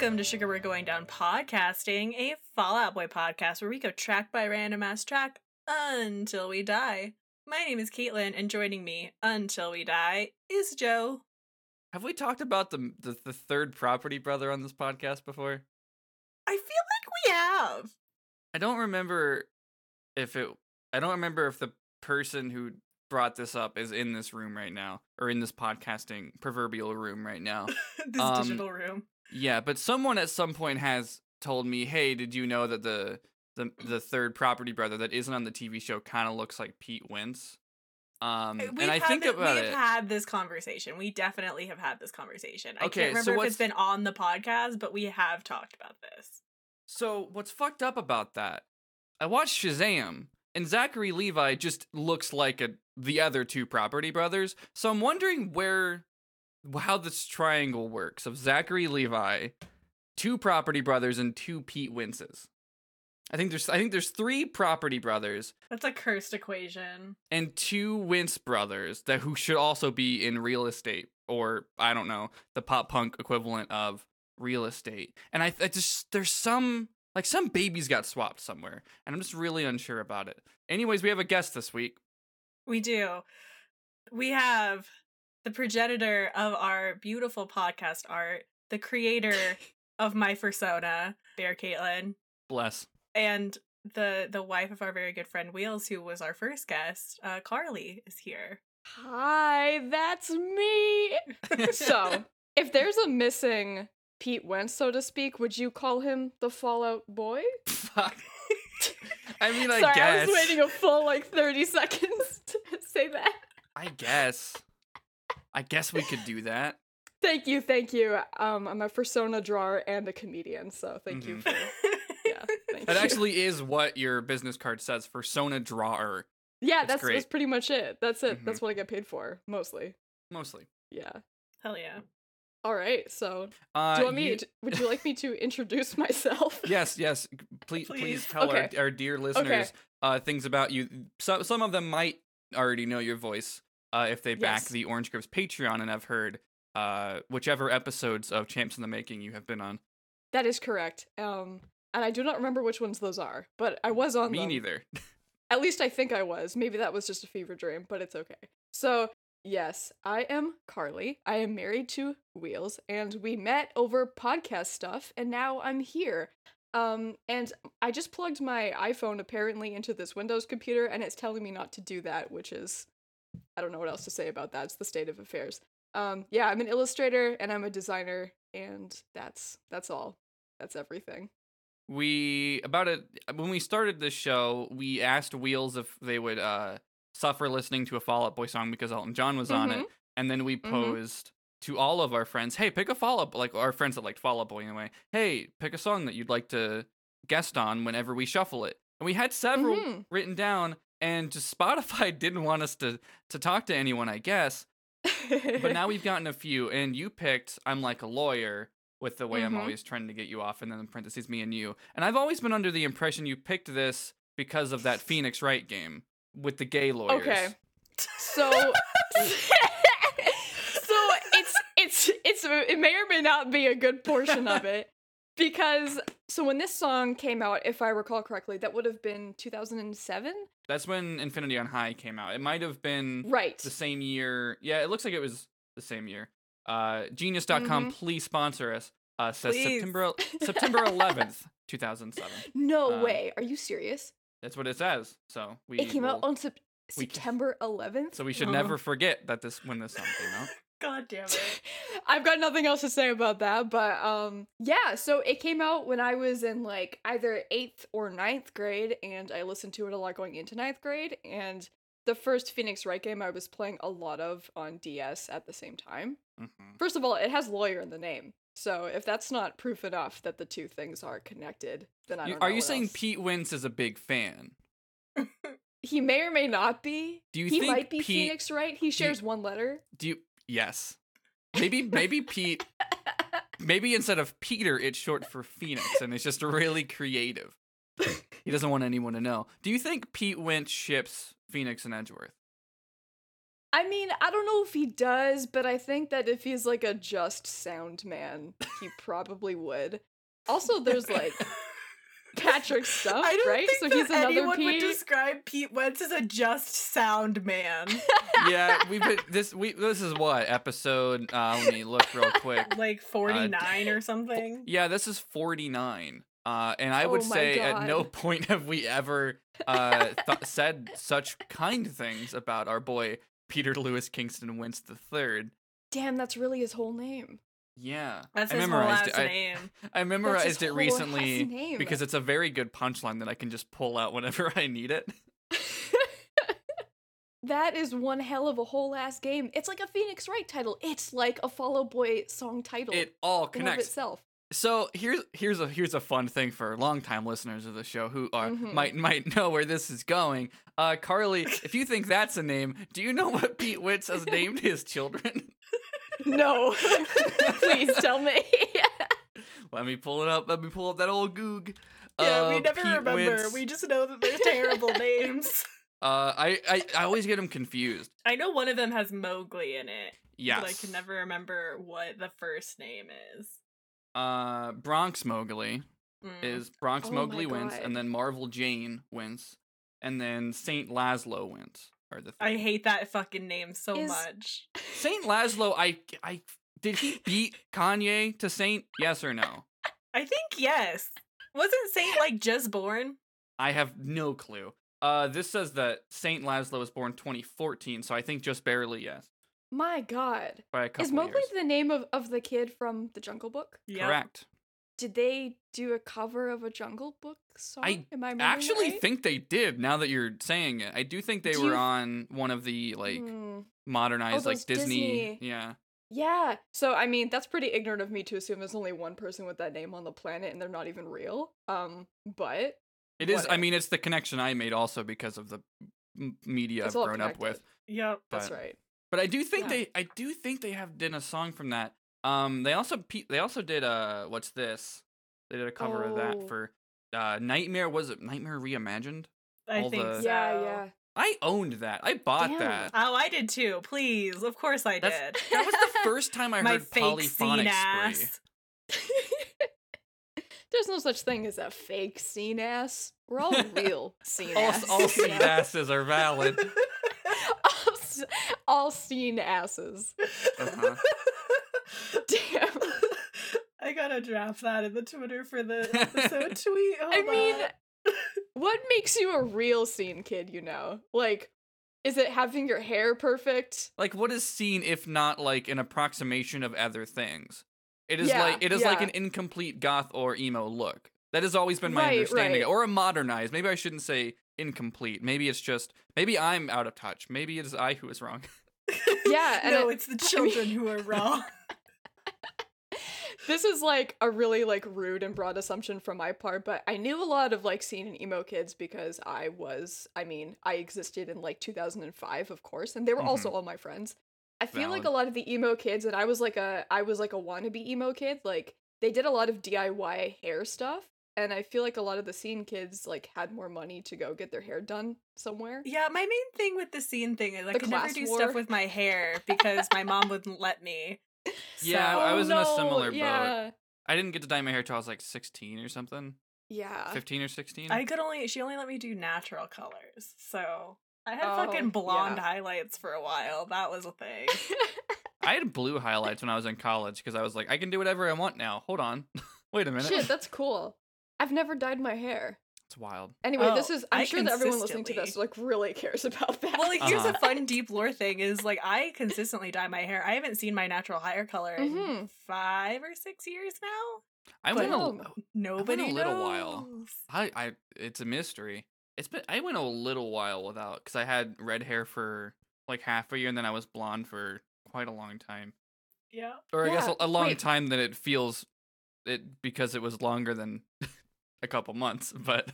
Welcome to Sugar We're Going Down Podcasting, a Fall Out Boy podcast where we go track by random ass track until we die. My name is Caitlin, and joining me until we die is Joe. Have we talked about the, the the third property brother on this podcast before? I feel like we have. I don't remember if it. I don't remember if the person who brought this up is in this room right now or in this podcasting proverbial room right now. this Um, digital room. Yeah, but someone at some point has told me, "Hey, did you know that the the the third property brother that isn't on the TV show kind of looks like Pete Wentz?" Um, Uh, We've and I had think thi- about we've it. had this conversation. We definitely have had this conversation. I Okay, can't so remember if it's been on the podcast, but we have talked about this. So what's fucked up about that? I watched Shazam, and Zachary Levi just looks like a the other two property brothers. So I'm wondering where how this triangle works of Zachary Levi, two property brothers, and two Pete Wentzes. I think there's I think there's three property brothers That's a cursed equation. and two Wentz brothers that who should also be in real estate or I don't know the pop punk equivalent of real estate. And I, I just there's some like some babies got swapped somewhere, and I'm just really unsure about it. Anyways, we have a guest this week. We do. We have the progenitor of our beautiful podcast art, the creator of my persona, Bear Caitlin, Bless. and the the wife of our very good friend Wheels, who was our first guest, uh, Carly, is here. Hi, that's me. so, if there's a missing Pete Wentz, so to speak, would you call him the Fallout Boy? Fuck. I mean, I Sorry, guess. I was waiting a full like 30 seconds to say that. I guess. I guess we could do that. Thank you, thank you. Um, I'm a persona drawer and a comedian, so thank you Mhm. for yeah. Thank That you. actually is what your business card says. Persona drawer, yeah, that's that's that's pretty much it. That's it. Mhm. That's what I get paid for mostly. mostly. Yeah. Hell yeah. All right. So, Uh, do you want me? you- to- would you like me to introduce myself? Yes, yes. Please, please, Please. tell Okay. our, our dear listeners uh, things about you. Some some of them might already know your voice uh, if they back Yes. the Orange Grips Patreon and I've heard uh, whichever episodes of Champs in the Making you have been on. That is correct. Um, and I do not remember which ones those are, but I was on Me them. neither. At least I think I was. Maybe that was just a fever dream, but it's okay. So, yes, I am Carly. I am married to Wheels, and we met over podcast stuff, and now I'm here. Um, and I just plugged my iPhone apparently into this Windows computer, and it's telling me not to do that, which is I don't know what else to say about that. It's the state of affairs. Um, yeah, I'm an illustrator and I'm a designer, and that's that's all. That's everything. we about it when we started this show. We asked Wheels if they would uh, suffer listening to a Fall Out Boy song because Elton John was on Mm-hmm. it, and then we Mhm. posed. To all of our friends, hey, pick a Fall Out, like our friends that liked Fall Out Boy anyway. Hey, pick a song that you'd like to guest on whenever we shuffle it. And we had several Mhm. written down, and just Spotify didn't want us to to talk to anyone, I guess. But now we've gotten a few, and you picked "I'm Like a Lawyer" with the way I'm Mhm. always trying to get you off, and then in parentheses me and you. And I've always been under the impression you picked this because of that Phoenix Wright game with the gay lawyers. Okay. So So it's it's it's it may or may not be a good portion of it because so when this song came out if I recall correctly that would have been 2007 That's when Infinity on High came out. It might have been right the same year. Yeah, it looks like it was the same year. Uh, Genius.com, please sponsor us. Uh, says Please. September September 11th, 2007. no uh, way are you serious That's what it says. So we it came out on Sep- September 11th So we should Oh. never forget that this when this song came out. God damn it. I've got nothing else to say about that, but um yeah, so it came out when I was in like either 8th or ninth grade and I listened to it a lot going into ninth grade and the first Phoenix Wright game I was playing a lot of on DS at the same time. Mhm. First of all, it has lawyer in the name. So if that's not proof enough that the two things are connected, then I You- don't know Are you what saying else. Pete Wentz is a big fan? he may or may not be? Do you he think might be Pete- Phoenix Wright. He shares one letter. Do you? Yes. Maybe maybe Pete. Maybe instead of Peter, it's short for Phoenix, and it's just really creative. He doesn't want anyone to know. Do you think Pete Wentz ships Phoenix and Edgeworth? I mean, I don't know if he does, but I think that if he's like a just sound man, he probably would. Also, there's like Patrick stuff, I don't right? think so that he's another anyone would describe Pete Wentz as a just sound man. yeah, we've been this we this is what episode uh let me look real quick. like 49 or something. Yeah, this is 49. Uh and I Oh would my say at no point have we ever uh th- said such kind things about our boy Peter Lewis Kingston Wentz III. Damn, that's really his whole name. Yeah. That's I his memorized it. I- name. I memorized it recently because it's a very good punchline that I can just pull out whenever I need it. that is one hell of a whole ass game. It's like a Phoenix Wright title. It's like a Fall Out Boy song title It all connects. itself. So here's here's a here's a fun thing for longtime listeners of the show who are Mhm. might might know where this is going. Uh, Carly, if you think that's a name, do you know what Pete Wentz has named his children? No, please tell me. Let me pull it up. Let me pull up that old Goog. Yeah, we Uh, never Pete remember. Wentz. We just know that they're terrible names. Uh, I, I I always get them confused. I know one of them has Mowgli in it, Yes. but I can never remember what the first name is. Uh, Bronx Mowgli Mm. is Bronx Oh Mowgli Wentz, and then Marvel Jane Wentz, and then Saint Laszlo Wentz. Are the I hate that fucking name so Is- much. Saint Laszlo, I, I did he beat Kanye to Saint? Yes or no? I think yes. Wasn't Saint like just born? I have no clue. Uh, this says that Saint Laszlo was born 2014, so I think just barely yes, My God, by a couple is Mowgli years. the name of, of the kid from the Jungle Book? Yep. Correct. Did they do a cover of a Jungle Book song? I Am I Actually, right? think they did. Now that you're saying it, I do think they Do were you- on one of the like Hmm. modernized like Disney. Disney- Yeah. Yeah. So I mean, that's pretty ignorant of me to assume there's only one person with that name on the planet and they're not even real. Um, but It is. I mean, it's the connection I made also because of the media It's I've grown up with. connected. Yep. that's right. But I do think Yeah. they, I do think they have done a song from that. Um, they also, pe- they also did uh, what's this? They did a cover of Oh. that for uh, Nightmare. Was it Nightmare Reimagined? I All think the- so. Yeah, yeah. I owned that. I bought Damn. that. Oh, I did too. Please, of course I That's- did. That was the first time I My heard fake polyphonic scene spree. ass. There's no such thing as a fake scene ass. We're all real scene All, ass. all scene asses are valid. all, s- all scene asses. Uh-huh. Damn. I gotta draft that in the Twitter for the episode tweet. Oh I Hold mean, on. what makes you a real scene kid, you know? Like, is it having your hair perfect? Like, what is scene if not like an approximation of other things? It is Yeah, like it is like an incomplete goth or emo look. That has always been my Right, understanding, right. or a modernized. Maybe I shouldn't say incomplete. Maybe it's just maybe I'm out of touch. Maybe it is I who is wrong. Yeah, and no, it- it's the I mean- children who are wrong. This is like a really like rude and broad assumption from my part, but I knew a lot of like scene and emo kids because I was, I mean, I existed in like 2005, of course, and they were also mm-hmm. all my friends. I feel like a lot of the emo kids, and I was like a, I was like a wannabe emo kid. Like they did a lot of DIY hair stuff, and I feel like a lot of the scene kids like had more money to go get their hair done somewhere. yeah, my main thing with the scene thing is like, I could never do war. stuff with my hair because my mom wouldn't let me. Yeah, So- I was in a no, similar boat. yeah. I didn't get to dye my hair till I was like 16 or something, Yeah. 15 or 16. I could only she only let me do natural colors. So I had Oh, fucking blonde yeah. highlights for a while. That was a thing. I had blue highlights when I was in college because I was like, I can do whatever I want now. Hold on, wait a minute. Shit, that's cool. I've never dyed my hair. It's wild. Anyway, this Oh, is I'm I sure that everyone listening to this like really cares about that. well, like, here's Uh-huh. a fun deep lore thing is like I consistently dye my hair. I haven't seen my natural hair color in Mhm. five or six years now. I But- went a, Damn. Nobody little knows. while. I, I, it's a mystery. It's been, I went a little while without, because I had red hair for like half a year, and then I was blonde for quite a long time, Yeah. or I guess a, a long wait. time that it feels, it because it was longer than a couple months. But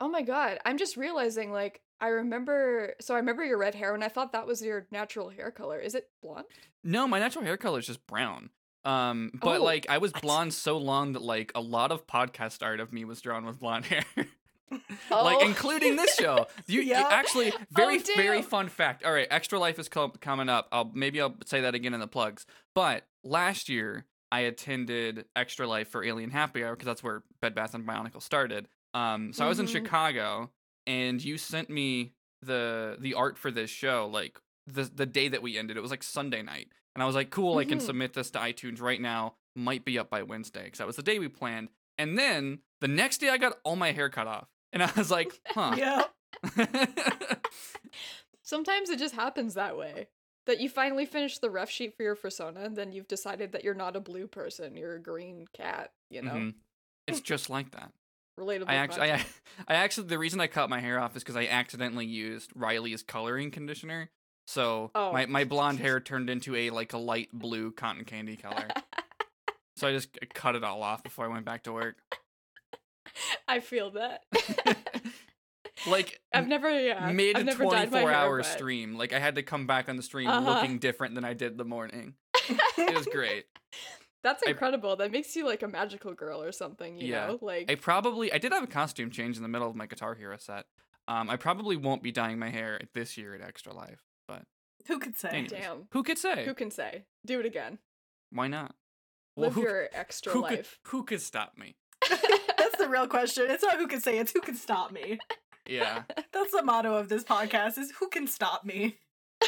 oh my god, I'm just realizing like I remember so I remember your red hair and I thought that was your natural hair color. Is it blonde? no, my natural hair color is just brown. Um, but Oh, like I was what? blonde so long that like a lot of podcast art of me was drawn with blonde hair. like Oh. including this show. You, you actually very Oh, very fun fact. All right, Extra Life is co- coming up. I'll maybe I'll say that again in the plugs. But last year I attended Extra Life for Alien Happy Hour because that's where Bed Bath and Bionicle started. Um, so I was in Mhm. Chicago, and you sent me the the art for this show like the the day that we ended. It was like Sunday night, and I was like, cool, I can Mhm. submit this to iTunes right now. Might be up by Wednesday because that was the day we planned. And then the next day, I got all my hair cut off, and I was like, huh. Yeah. Sometimes it just happens that way. That you finally finished the ref sheet for your persona, and then you've decided that you're not a blue person, you're a green cat, you know? Mhm. It's just like that. Relatable. I actually, I. I actually, the reason I cut my hair off is because I accidentally used Riley's coloring conditioner. So Oh. my, my blonde hair turned into a like a light blue cotton candy color. so I just cut it all off before I went back to work. I feel that. Like I've never, yeah. mid I've never 24 hair, hour but- stream. Like I had to come back on the stream Uh-huh. looking different than I did the morning. It was great. That's I- incredible. that makes you like a magical girl or something, you Yeah. know? Like, I probably I did have a costume change in the middle of my Guitar Hero set. Um, I probably won't be dyeing my hair this year at Extra Life, but Who could say? anyways, Damn. who could say? who can say? Do it again. Why not? Live who, your extra who could life. who could stop me? That's the real question. It's not who can say, it's who can stop me. Yeah, That's the motto of this podcast is who can stop me?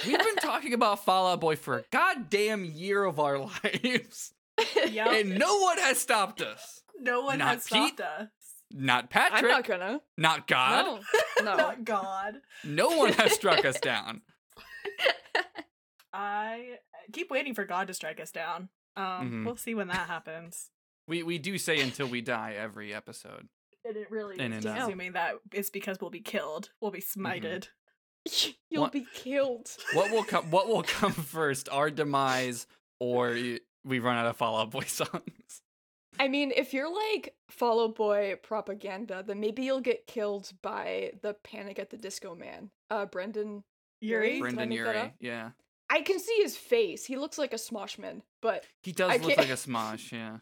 we've been talking about Fall Out Boy for a goddamn year of our lives, Yep. and no one has stopped us. no one Not has stopped us. Not Patrick. I'm Patrick, not gonna. not God. No. No. Not God. No one has struck us down. I keep waiting for God to strike us down. Um, Mhm. we'll see when that happens. We we do say until we die every episode. And it really And is in, uh, assuming that it's because we'll be killed. We'll be smited. You'll What- be killed. What will come? What will come first? Our demise, or we run out of Fall Out Boy songs? I mean, if you're like Fall Out Boy propaganda, then maybe you'll get killed by the Panic at the Disco Man. Uh, Brendon. Urie? Brendon make that Urie. Yeah, I can see his face. He looks like a Smoshman, but he does I look can't- like a Smosh. Yeah.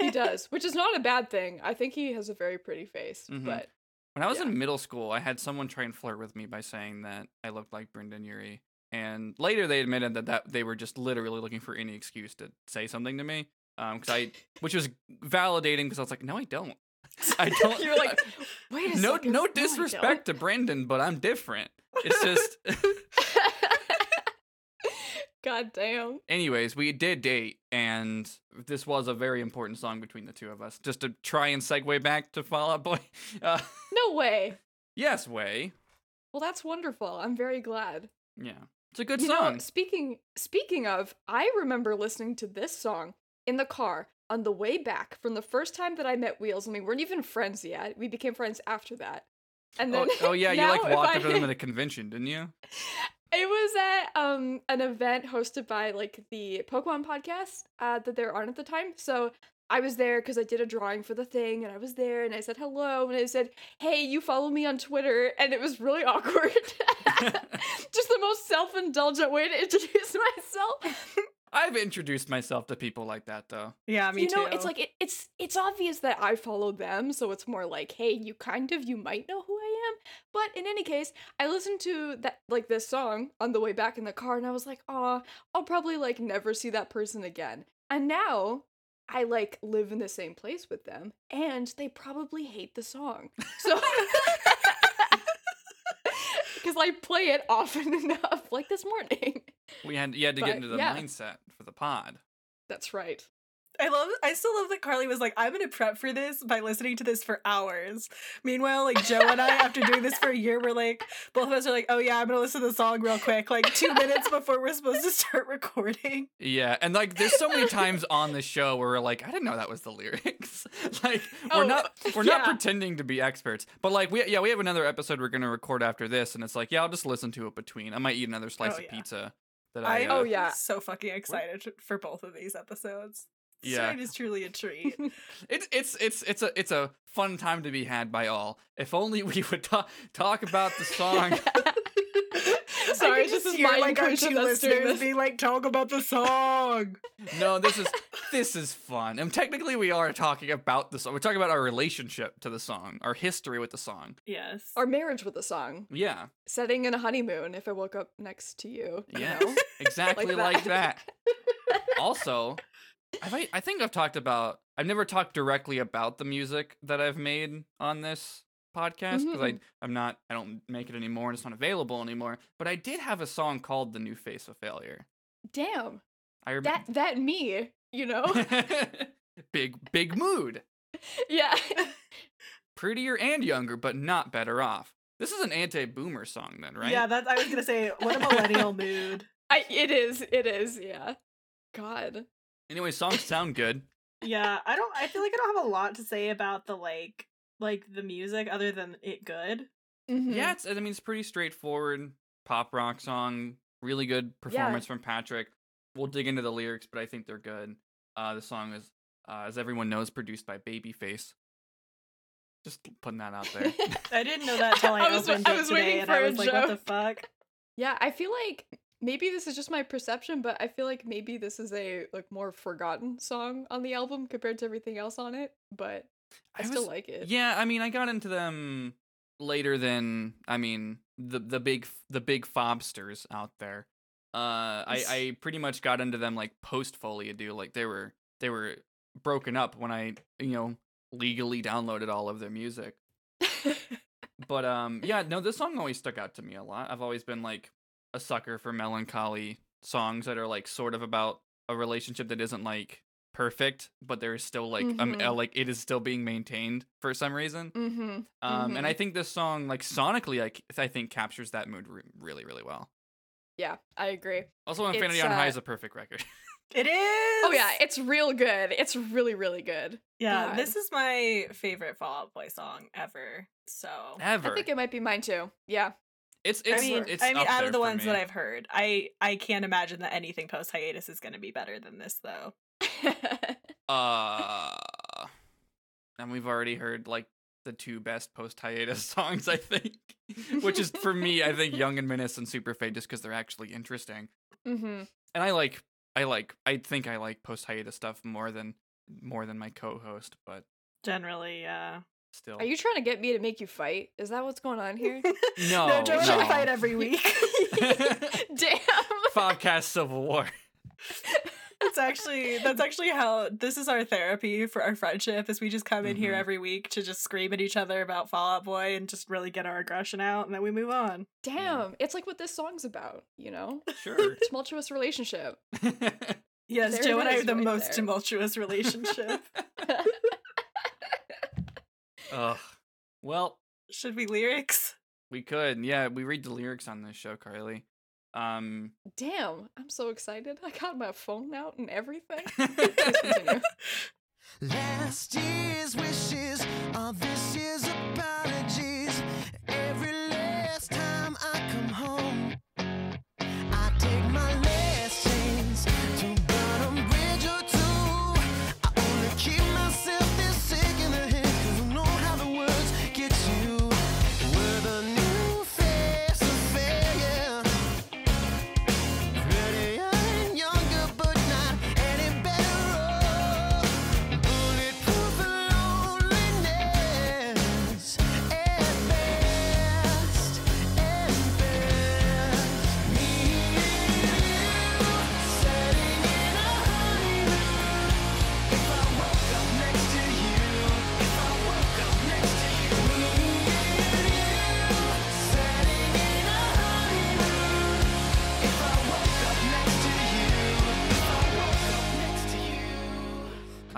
he does, which is not a bad thing. I think he has a very pretty face, Mhm. but When I was Yeah. in middle school, I had someone try and flirt with me by saying that I looked like Brendon Urie. And later they admitted that, that they were just literally looking for any excuse to say something to me. Um, cause I, which was validating because I was like, no, I don't. I don't. you're like, wait a no, second. no don't." disrespect to Brendon, but I'm different. It's just, God damn. anyways, we did date, and this was a very important song between the two of us. Just to try and segue back to Fall Out Boy. Uh, No way. yes, way. Well, that's wonderful. I'm very glad. Yeah, it's a good you song. know, speaking speaking of, I remember listening to this song in the car on the way back from the first time that I met Wheels, and we weren't even friends yet. We became friends after that. And then oh, oh yeah, you now like if walked I- up to them at a convention, didn't you? It was at um an event hosted by like the Pokemon podcast uh, that they're on at the time. So I was there because I did a drawing for the thing, and I was there, and I said hello, and I said, "Hey, you follow me on Twitter," and it was really awkward. Just the most self-indulgent way to introduce myself. I've introduced myself to people like that though. yeah, me too. you know, too. it's like it, it's it's obvious that I follow them, so it's more like, hey, you kind of you might know who I am. But in any case, I listened to that like this song on the way back in the car, and I was like, oh, I'll probably like never see that person again. And now I like live in the same place with them, and they probably hate the song. So because I play it often enough, like this morning. We had you had to get into the yeah. mindset for the pod. That's right. I love I still love that Carly was like, I'm gonna prep for this by listening to this for hours. Meanwhile, like Joe and I, after doing this for a year, we're like both of us are like, Oh yeah, I'm gonna listen to the song real quick, like two minutes before we're supposed to start recording. Yeah, and like there's so many times on the show where we're like, I didn't know that was the lyrics. like we're Oh, not we're not pretending to be experts. But like we yeah, we have another episode we're gonna record after this, and it's like, yeah, I'll just listen to it between. I might eat another slice Oh, of yeah. pizza that I, I uh, Oh, yeah. so fucking excited for both of these episodes. Yeah. It is truly a treat. It's it's it's it's a it's a fun time to be had by all. If only we would ta- talk about the song. Sorry, I it's just just hear my like our two listeners this. being like, "Talk about the song." No, this is this is fun. And technically we are talking about the song. We're talking about our relationship to the song, our history with the song. Yes. Our marriage with the song. Yeah. Setting in a honeymoon if I woke up next to you. you Yeah. know? Exactly Like like that. that. Also, have I, I think I've talked about I've never talked directly about the music that I've made on this podcast because I Mhm. I'm not I don't make it anymore and it's not available anymore. But I did have a song called "The New Face of Failure." Damn. I That remember that me, you know? big big mood, yeah. prettier and younger, but not better off. This is an anti-boomer song, then, right? Yeah, that I was gonna say, what a millennial mood. I it is, it is, yeah. God. Anyway, songs sound good. Yeah, I don't. I feel like I don't have a lot to say about the like, like the music other than it good. Mhm. Yeah, it's I mean it's pretty straightforward pop rock song. Really good performance from Patrick. We'll dig into the lyrics, but I think they're good. Uh, the song is, uh, as everyone knows, produced by Babyface. Just putting that out there. I didn't know that till I, I was- opened I it today, waiting and for I a was like, "What the joke. fuck?" Yeah, I feel like maybe this is just my perception, but I feel like maybe this is a like more forgotten song on the album compared to everything else on it, but I, I still was- like it. yeah, I mean, I got into them later than I mean the the big the big fobsters out there. Uh, I I pretty much got into them like post Folie à Deux. Like they were they were broken up when I you know legally downloaded all of their music. But um yeah, no, this song always stuck out to me a lot. I've always been like a sucker for melancholy songs that are like sort of about a relationship that isn't like perfect, but there's still like um Mhm. uh, like it is still being maintained for some reason. mm-hmm. Um and I think this song like sonically like I think captures that mood re- really really well. Yeah, I agree. Also Infinity It's, on High uh, is a perfect record. It is. Oh yeah, it's real good. It's really, really good. yeah. God. This is my favorite Fall Out Boy song ever. So Ever. I think it might be mine too. Yeah. It's it's I mean, it's I mean, out of the ones me. that I've heard, I I can't imagine that anything post hiatus is going to be better than this, though. Uh, and we've already heard like the two best post hiatus songs, I think, which is for me, I think Young and Menace and Super Fade, just because they're actually interesting. mm-hmm. And I like, I like, I think I like post hiatus stuff more than more than my co-host, but Generally, yeah. Still. Are you trying to get me to make you fight? Is that what's going on here? No, no, Joe and I fight every week. Damn. Podcast Civil War? That's actually that's actually how this is our therapy for our friendship. Is we just come in here Mhm. every week to just scream at each other about Fall Out Boy and just really get our aggression out, and then we move on. Damn. It's like what this song's about, you know? Sure. Tumultuous relationship. Yes, There Joe and I is are the right most there. tumultuous relationship. Ugh. Well, Should we lyrics? we could. Yeah, we read the lyrics on this show, Carly. Um. Damn. I'm so excited. I got my phone out and everything. Last year's wishes are this year's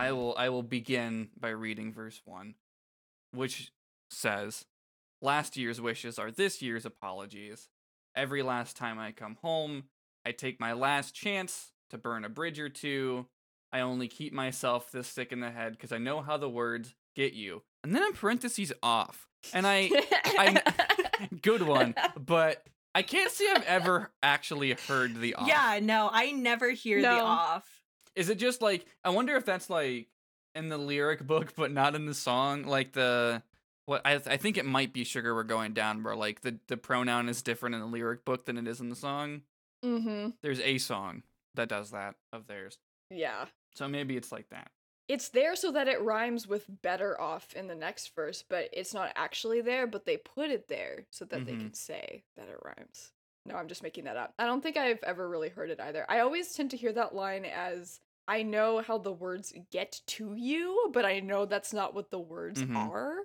I will I will begin by reading verse 1, which says, "Last year's wishes are this year's apologies. Every last time I come home, I take my last chance to burn a bridge or two. I only keep myself this sick in the head because I know how the words get you." And then in parentheses off. And I I good one, but I can't say I've ever actually heard the off. Yeah, no, I never hear the off. Is it just like I wonder if that's like in the lyric book but not in the song like the what I I think it might be sugar we're going down where like the the pronoun is different in the lyric book than it is in the song. mm-hmm. There's a song that does that of theirs. Yeah. So maybe it's like that. It's there so that it rhymes with better off in the next verse, but it's not actually there, but they put it there so that they Mhm. can say that it rhymes. No, I'm just making that up. I don't think I've ever really heard it either. I always tend to hear that line as I know how the words get to you, but I know that's not what the words Mhm. are.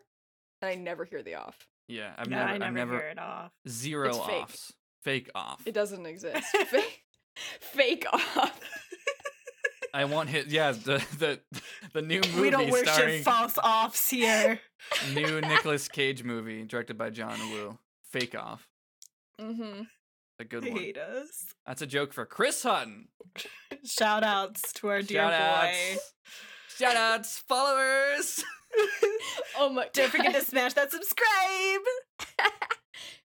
And I never hear the off. Yeah, I've no, never I never, I've never hear it off. zero It's fake. offs. Fake off. It doesn't exist. fake, fake off. I want his yeah, the the the new movie we don't worship false offs here. new Nicolas Cage movie directed by John Woo. Fake off. mm-hmm. A good They one. hate us. That's a joke for Chris Hutton. Shout outs to our dear Shout boy. outs. Shout outs, followers. Oh my Don't forget to smash that subscribe.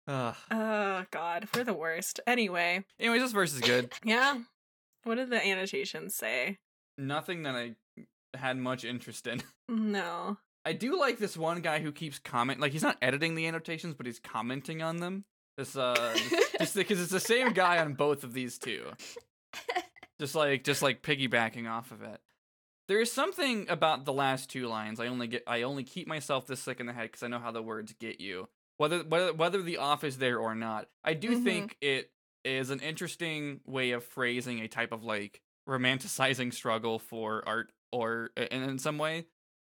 Ugh. Oh God, we're the worst. Anyway, Anyways, this verse is good. yeah. What did the annotations say? Nothing that I had much interest in. No. I do like this one guy who keeps comment like he's not editing the annotations, but he's commenting on them. This uh just because it's the same guy on both of these two. Just like just like piggybacking off of it. There is something about the last two lines. I only get I only keep myself this sick in the head because I know how the words get you. Whether whether whether the off is there or not. I do Mhm. think it is an interesting way of phrasing a type of like romanticizing struggle for art or in, in some way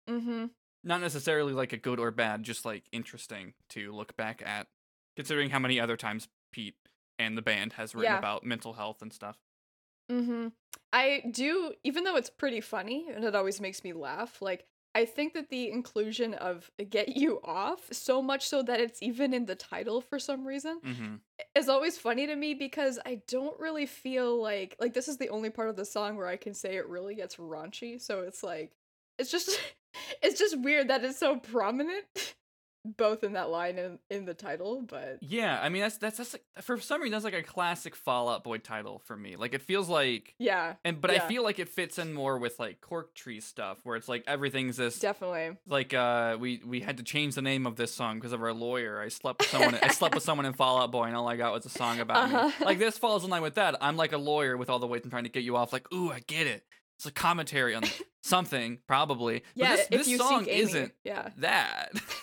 mm-hmm. not necessarily like a good or bad, just like interesting to look back at, considering how many other times Pete and the band has written Yeah. about mental health and stuff. Mm-hmm. I do, even though it's pretty funny and it always makes me laugh, like, I think that the inclusion of get you off, so much so that it's even in the title for some reason, Mm-hmm. is always funny to me because I don't really feel like, like, this is the only part of the song where I can say it really gets raunchy. So it's like, it's just, it's just weird that it's so prominent, both in that line and in the title, but Yeah, I mean that's that's that's like, for some reason that's like a classic Fall Out Boy title for me. Like it feels like, yeah, and but I feel like it fits in more with like Cork Tree stuff, where it's like everything's this definitely. like uh we we had to change the name of this song because of our lawyer. I slept with someone I slept with someone in Fall Out Boy and all I got was a song about me. Uh-huh. Like this falls in line with that. I'm like a lawyer with all the ways I'm trying to get you off. Like, ooh, I get it. It's a commentary on something, probably. But Yeah, this, if this you song isn't yeah. that.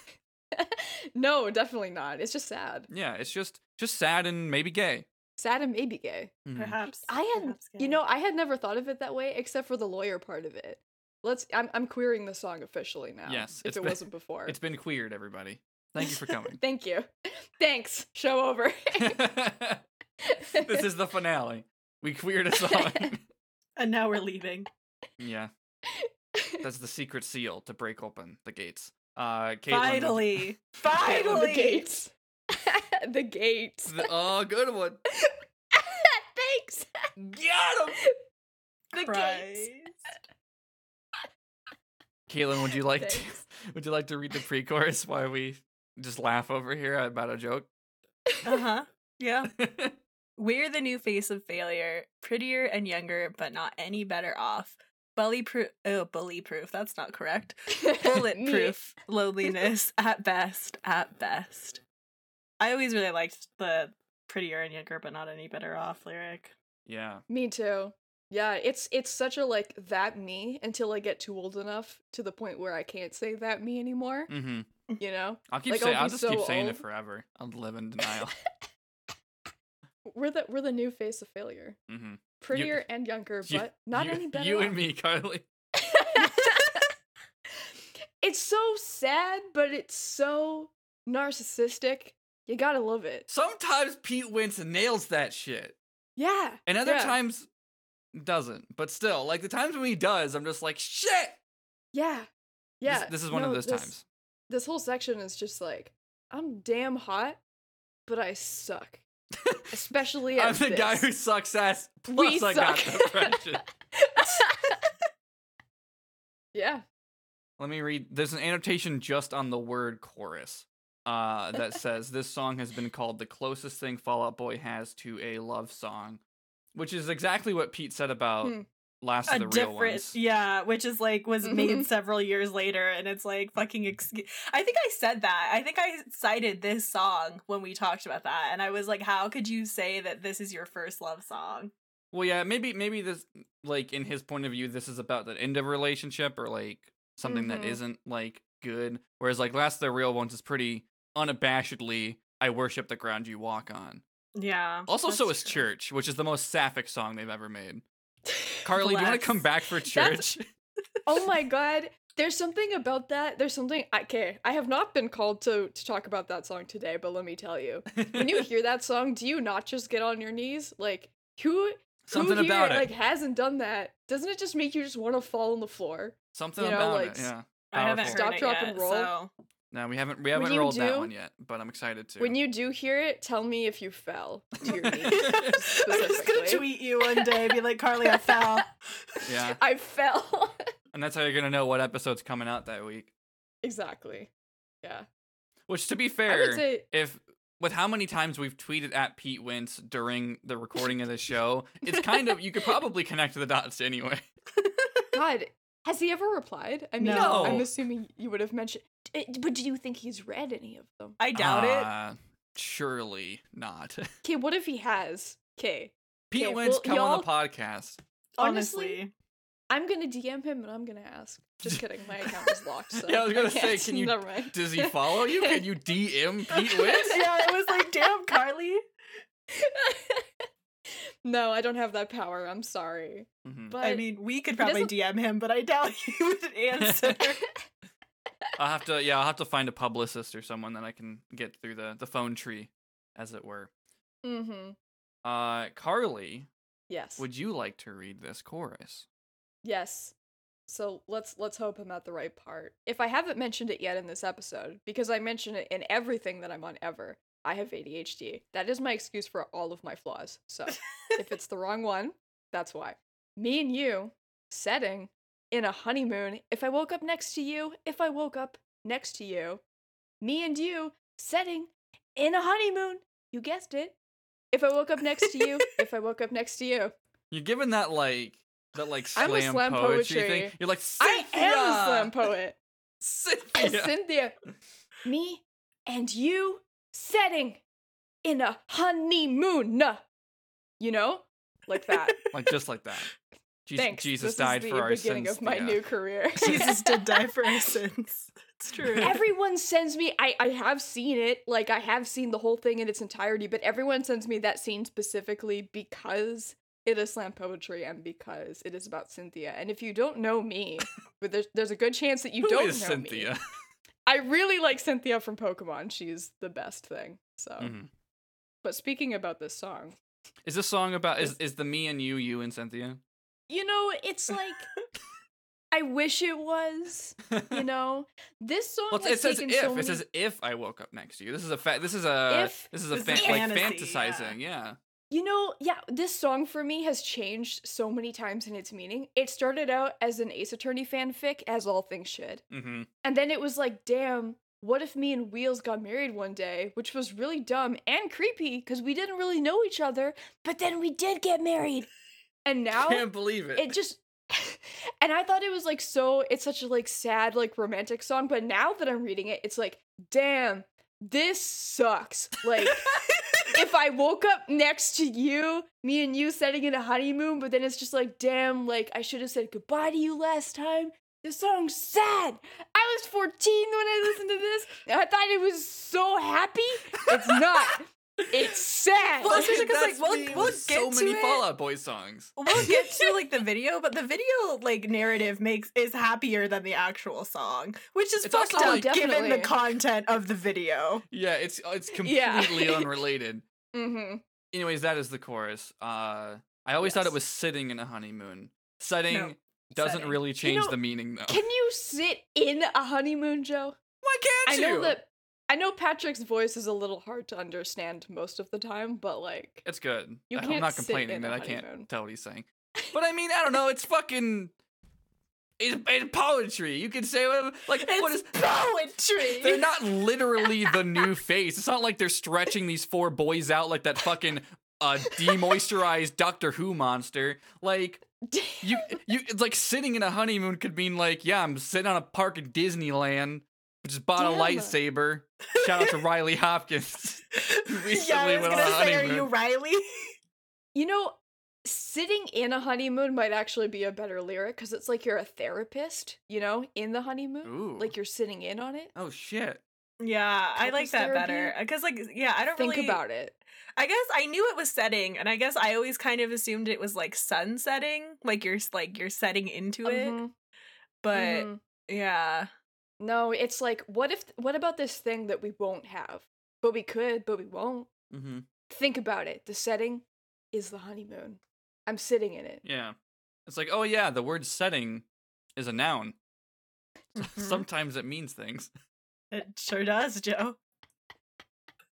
no, definitely not. It's just sad. yeah, it's just just sad and maybe gay. Sad and maybe gay. Mhm. Perhaps. I had, perhaps you know, I had never thought of it that way, except for the lawyer part of it. Let's. I'm I'm queering the song officially now. Yes, if it's it been- wasn't before. It's been queered, everybody. Thank you for coming. Thank you. Thanks. Show over. this is the finale. We queered a song. And now we're leaving. yeah, that's the secret seal to break open the gates. Uh, Caitlin, Finally. Caitlin, Finally. the gates. the gates. The, oh, good one. Thanks. Got him. The gates. Christ. Caitlin, would you like to would you like to read the pre-chorus while we just laugh over here about a joke? Uh-huh. Yeah. We're the new face of failure, prettier and younger, but not any better off. Bully proof. Oh, bully proof. That's not correct. Bulletproof loneliness at best. At best. I always really liked the prettier and younger, but not any better off lyric. yeah. Me too. Yeah, it's it's such a like that me until I get too old enough to the point where I can't say that me anymore. Mm-hmm. You know, I'll keep Like, saying. I'll I'll be just keep so saying it forever. I'll live in denial. we're the we're the new face of failure. mm-hmm. Prettier and younger, but not you, any better. You and me, Carly. it's so sad, but it's so narcissistic. You gotta love it. Sometimes Pete Wentz nails that shit, Yeah. and other yeah, times doesn't. But still, like the times when he does, I'm just like shit. Yeah. This- Yeah. This, is one no, of those this- times. This whole section is just like, I'm damn hot, but I suck. Especially I'm the guy who sucks ass. We Plus, I got suck. depression. yeah. Let me read. There's an annotation just on the word chorus uh, that says this song has been called the closest thing Fall Out Boy has to a love song, which is exactly what Pete said about Hmm. Last a of the real different ones. yeah which is like was made several years later and it's like fucking excuse i think i said that i think i cited this song when we talked about that and i was like how could you say that this is your first love song Well, yeah, maybe maybe this like in his point of view, this is about the end of a relationship or like something that Mhm. isn't like good. Whereas like last of the real ones is pretty unabashedly, I worship the ground you walk on. yeah Also, so that's is true. Church, which is the most sapphic song they've ever made. Carly, do you want to come back for That's- church? oh my god there's something about that there's something okay i have not been called to to talk about that song today but let me tell you when you hear that song do you not just get on your knees like who Something who here, about it. like hasn't done that doesn't it just make you just want to fall on the floor Something you know, about like, it. Yeah. i haven't Powerful. heard Stop, it drop, yet, and roll. so No, we haven't we haven't rolled that one yet, but I'm excited to. when you do hear it tell me if you fell to your knees i'm just gonna tweet you one day be like carly i fell yeah, i fell and that's how you're gonna know what episode's coming out that week. exactly yeah Which, to be fair, say if with how many times we've tweeted at Pete Wentz during the recording of the show, it's kind of you could probably connect the dots anyway. God, has he ever replied? I mean, No. I'm assuming you would have mentioned. Eh, But do you think he's read any of them? i doubt it Uh, Surely not. Okay, what if he has? Okay, Pete Okay, Wentz, well, come on the podcast. honestly, honestly I'm gonna DM him and I'm gonna ask. Just kidding, my account is locked. So Yeah, I was gonna say, can't. you- Never mind. Does he follow you? Can you DM Pete Wentz? yeah it was like damn carly no, I don't have that power. I'm sorry, Mhm. but i mean we could probably dm him but i doubt he would answer I'll have to yeah, I'll have to find a publicist or someone that I can get through the the phone tree, as it were. mm-hmm. Uh, Carly, Yes. would you like to read this chorus? Yes. So let's let's hope I'm at the right part. If I haven't mentioned it yet in this episode, because I mention it in everything that I'm on ever, I have ADHD. That is my excuse for all of my flaws. So if it's the wrong one, that's why. Me and you, setting in a honeymoon. If I woke up next to you, if I woke up next to you, me and you, setting in a honeymoon. You guessed it. If I woke up next to you, if I woke up next to you. You're given that like that like I'm slam, a slam poetry, poetry. thing. You're like I am a slam poet. Cynthia. Cynthia. Me and you setting in a honeymoon. You know? Like that. like just like that. Jesus, Thanks. Jesus this died is for the our beginning sins. of my yeah. new career. jesus did die for our sins it's true everyone sends me I, I have seen it like i have seen the whole thing in its entirety but everyone sends me that scene specifically because it is slam poetry and because it is about cynthia and if you don't know me but there's, there's a good chance that you Who don't is know Cynthia? me i really like cynthia from pokemon she's the best thing so Mhm. but speaking about this song Is this song about is is the me and you, you and Cynthia? You know it's like i wish it was you know this song. Well, it says if. so it says if I woke up next to you. This is a fa- this is a If- this is a This fan- is like fantasy, yeah. fantasizing. Yeah. You know, yeah, this song for me has changed so many times in its meaning. It started out as an Ace Attorney fanfic, as all things should. Mm-hmm. And then it was like, damn, what if me and Wheels got married one day? Which was really dumb and creepy because we didn't really know each other, but then we did get married. And now Can't believe it. it just and I thought it was like so it's such a like sad like romantic song, but now that I'm reading it, it's like, damn, this sucks. Like if I woke up next to you, me and you setting in a honeymoon, but then it's just like, damn, like I should have said goodbye to you last time. This song's sad. I was 14 when I listened to this. I thought it was so happy. It's not. It's sad. Well, especially 'cause, like, we'll- we'll get so to many it. Fall Out Boy songs. We'll get to like the video, but the video like narrative makes is happier than the actual song, which is It's also, fucked up like- given the content of the video. Yeah, it's it's Yeah. completely unrelated. mm-hmm. Anyways, that is the chorus. Uh, I always thought it was sitting in a honeymoon. Setting No, doesn't setting. really change know, the meaning though. Can you sit in a honeymoon, Joe? Why I can't know you? that I know Patrick's voice is a little hard to understand most of the time, but like It's good. You can't I'm can't complaining that I can't tell what he's saying. But I mean, I don't know. It's fucking. It's, it's poetry. You can say whatever. Like, what is. poetry? They're not literally the new face. It's not like they're stretching these four boys out like that fucking uh demoisturized Doctor Who monster. Like You you it's like sitting in a honeymoon could mean like, yeah, I'm sitting on a park in Disneyland. I just bought a lightsaber. Shout out to Riley Hopkins. recently yeah, I was went gonna on a say, are you. Riley? You know, sitting in a honeymoon might actually be a better lyric because it's like you're a therapist, you know, in the honeymoon. Ooh. Like you're sitting in on it. oh shit. Yeah, I like that therapy? better because, like, yeah, I don't Think really about it. I guess I knew it was setting, and I guess I always kind of assumed it was like sun setting, like you're like you're setting into it. Mhm, But mhm. yeah, No, it's like what if what about this thing that we won't have? But we could, but we won't. Mm-hmm. Think about it. The setting is the honeymoon. I'm sitting in it. Yeah. It's like, oh yeah, the word setting is a noun. Mhm. Sometimes it means things. it sure does, Joe.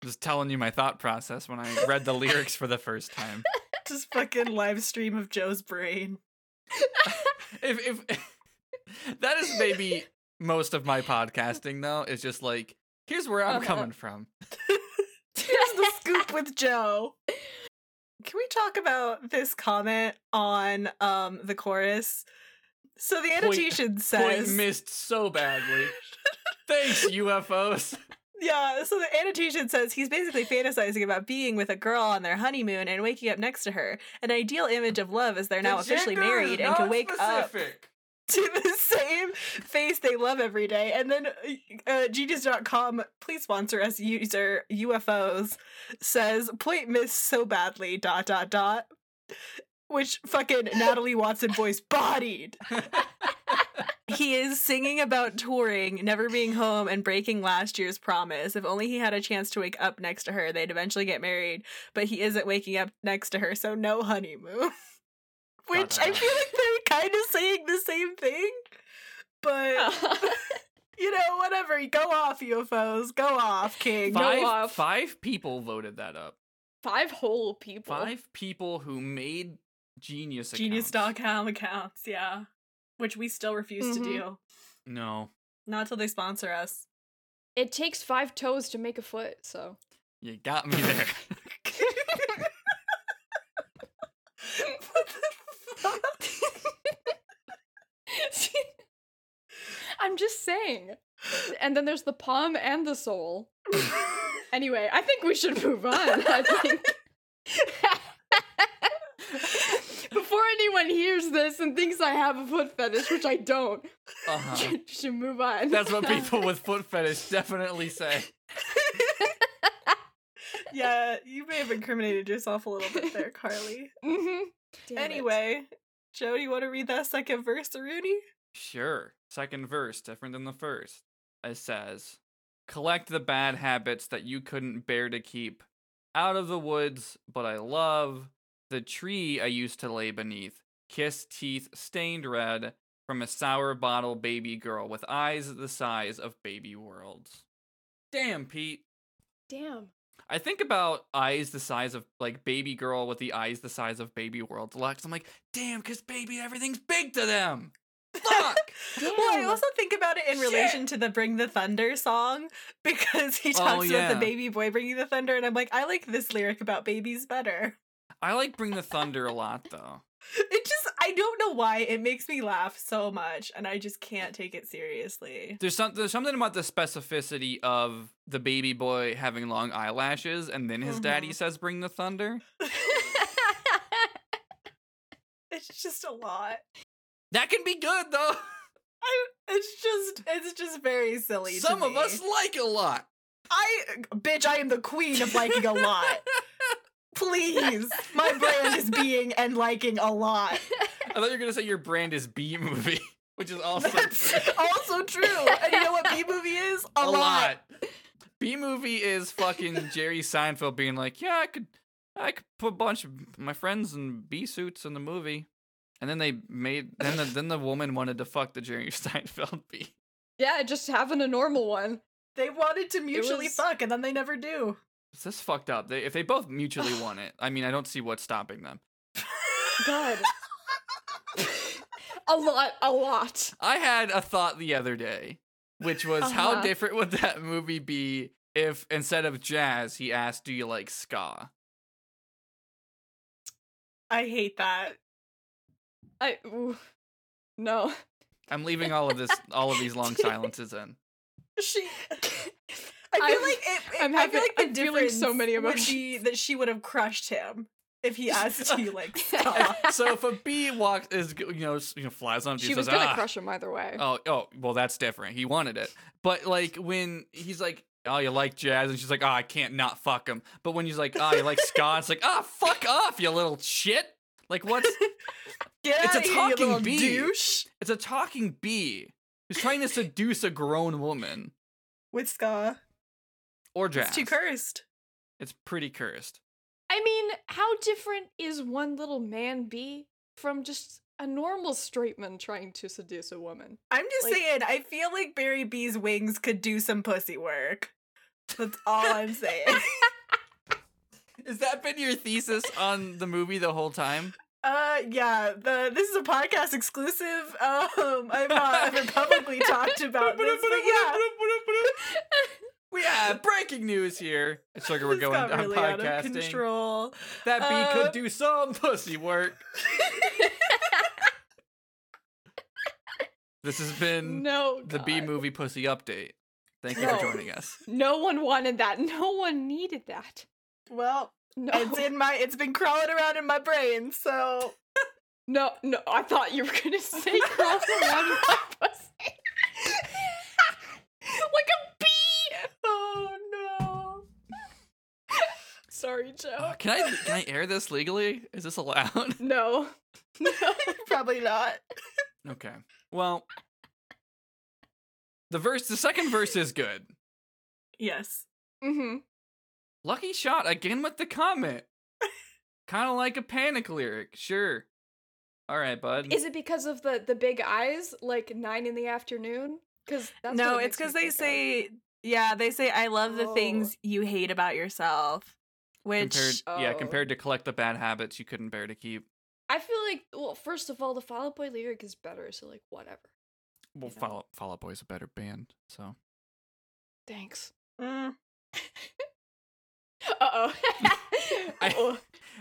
Just telling you my thought process when I read the lyrics for the first time. Just fucking live stream of Joe's brain. If if that is maybe most of my podcasting though, is just like, here's where I'm Uh-huh. coming from. Here's the scoop with Joe. Can we talk about this comment on um the chorus? So the Point- annotation Point says missed so badly. Thanks, UFOs. Yeah, so the annotation says he's basically fantasizing about being with a girl on their honeymoon and waking up next to her. An ideal image of love as they're now The officially married and can wake up specific. To the same face they love every day. And then uh, Genius.com, please sponsor us, user UFOs, says, point missed so badly, dot, dot, dot. Which fucking Natalie Watson voice bodied. He is singing about touring, never being home, and breaking last year's promise. If only he had a chance to wake up next to her, they'd eventually get married. But he isn't waking up next to her, so no honeymoon. Which I feel like they're kind of saying the same thing. But, you know, whatever. Go off, UFOs. Go off, King. Go Five, off. five people voted that up. Five whole people. Five people who made Genius accounts. Genius.com accounts, yeah. Which we still refuse Mhm. to do. No. Not till they sponsor us. It takes five toes to make a foot, so. You got me there. what the fuck? I'm just saying. And then there's the palm and the soul. Anyway, I think we should move on. I think. Before anyone hears this and thinks I have a foot fetish, which I don't, Uh-huh. you should move on. That's what people with foot fetish definitely say. yeah, you may have incriminated yourself a little bit there, Carly. Mm-hmm. anyway, Joe, do you want to read that second verse, Rooney? Sure. Second verse, different than the first. It says, Collect the bad habits that you couldn't bear to keep. Out of the woods, but I love the tree I used to lay beneath. Kiss teeth stained red from a sour bottle baby girl with eyes the size of baby worlds. Damn, Pete. Damn. I think about eyes the size of like baby girl with the eyes the size of baby lot. 'cause I'm like, damn, because baby, everything's big to them. Fuck. Well, I also think about it in Shit. relation to the Bring the Thunder song because he Oh, talks about the baby boy bringing the thunder, and I'm like, I like this lyric about babies better. I like Bring the Thunder a lot though. It just, I don't know why, it makes me laugh so much, and I just can't take it seriously. There's some there's something about the specificity of the baby boy having long eyelashes, and then his daddy Mhm. says "Bring the thunder." It's just a lot. That can be good though. I, it's just, it's just very silly. to Some of us like a lot. I, bitch, I am the queen of liking a lot. Please, my brand is being and liking a lot. I thought you were gonna say your brand is B movie, which is also That's true. also true. And you know what B movie is? A, lot. B movie is fucking Jerry Seinfeld being like, yeah, I could, I could put a bunch of my friends in B suits in the movie, and then they made then the then the woman wanted to fuck the Jerry Seinfeld B. yeah, just having a normal one. They wanted to mutually was- fuck, and then they never do. Is this fucked up? They, if they both mutually want it, I mean, I don't see what's stopping them. God. a lot, a lot. I had a thought the other day, which was how Uh-huh. different would that movie be if instead of jazz, he asked, "Do you like ska?" I hate that. I ooh, no. I'm leaving all of this, all of these long silences in. She. I feel I'm- like it, it- I'm I having- feel like the I'm difference so many would be emotions. that she would have crushed him if he asked you like stop. so if a bee walks, is you know, you know flies on, she was says, gonna "Ah." crush him either way. Oh, oh, well, that's different. He wanted it, but like when he's like, "Oh, you like jazz," and she's like, "Oh, I can't not fuck him." But when he's like, "Oh, you like ska," it's like, "Ah, fuck off, you little shit." Like what's? Get It's a here, talking little bee. douche. It's a talking bee who's trying to seduce a grown woman With ska, or jazz. it's too cursed. It's pretty cursed. I mean, how different is one little man bee from just a normal straight man trying to seduce a woman? I'm just Like- saying. I feel like Barry B's wings could do some pussy work. That's all I'm saying. Has that been your thesis on the movie the whole time? Uh, yeah. The this is a podcast exclusive. Um, I've not ever publicly talked about this, but yeah. We have breaking news here. It's like we're going got on really out of podcasting. control. That bee Uh, could do some pussy work. This has been no, the Bee Movie Pussy Update. Thank you No. for joining us. No one wanted that. No one needed that. Well, No, it's in my. It's been crawling around in my brain. So no, no. I thought you were gonna say crawl around my pussy. like a bee. oh no. Sorry, Joe. Uh, can I can I air this legally? Is this allowed? No. No. Probably not. Okay. Well, the verse, the second verse is good. Yes. mm-hmm. Lucky shot again with the comment. kind of like a panic lyric. Sure. All right, bud. Is it because of the the big eyes, like nine in the afternoon? Because no, it's because they say. Yeah, they say I love the Oh. things you hate about yourself. Which compared, yeah, Oh. compared to collect the bad habits you couldn't bear to keep. I feel like, well, first of all, the Fall Out Boy lyric is better, so like whatever. Well, You know. Fall, Fall Out Boy's a better band, so. Thanks. Mm. Uh oh. I-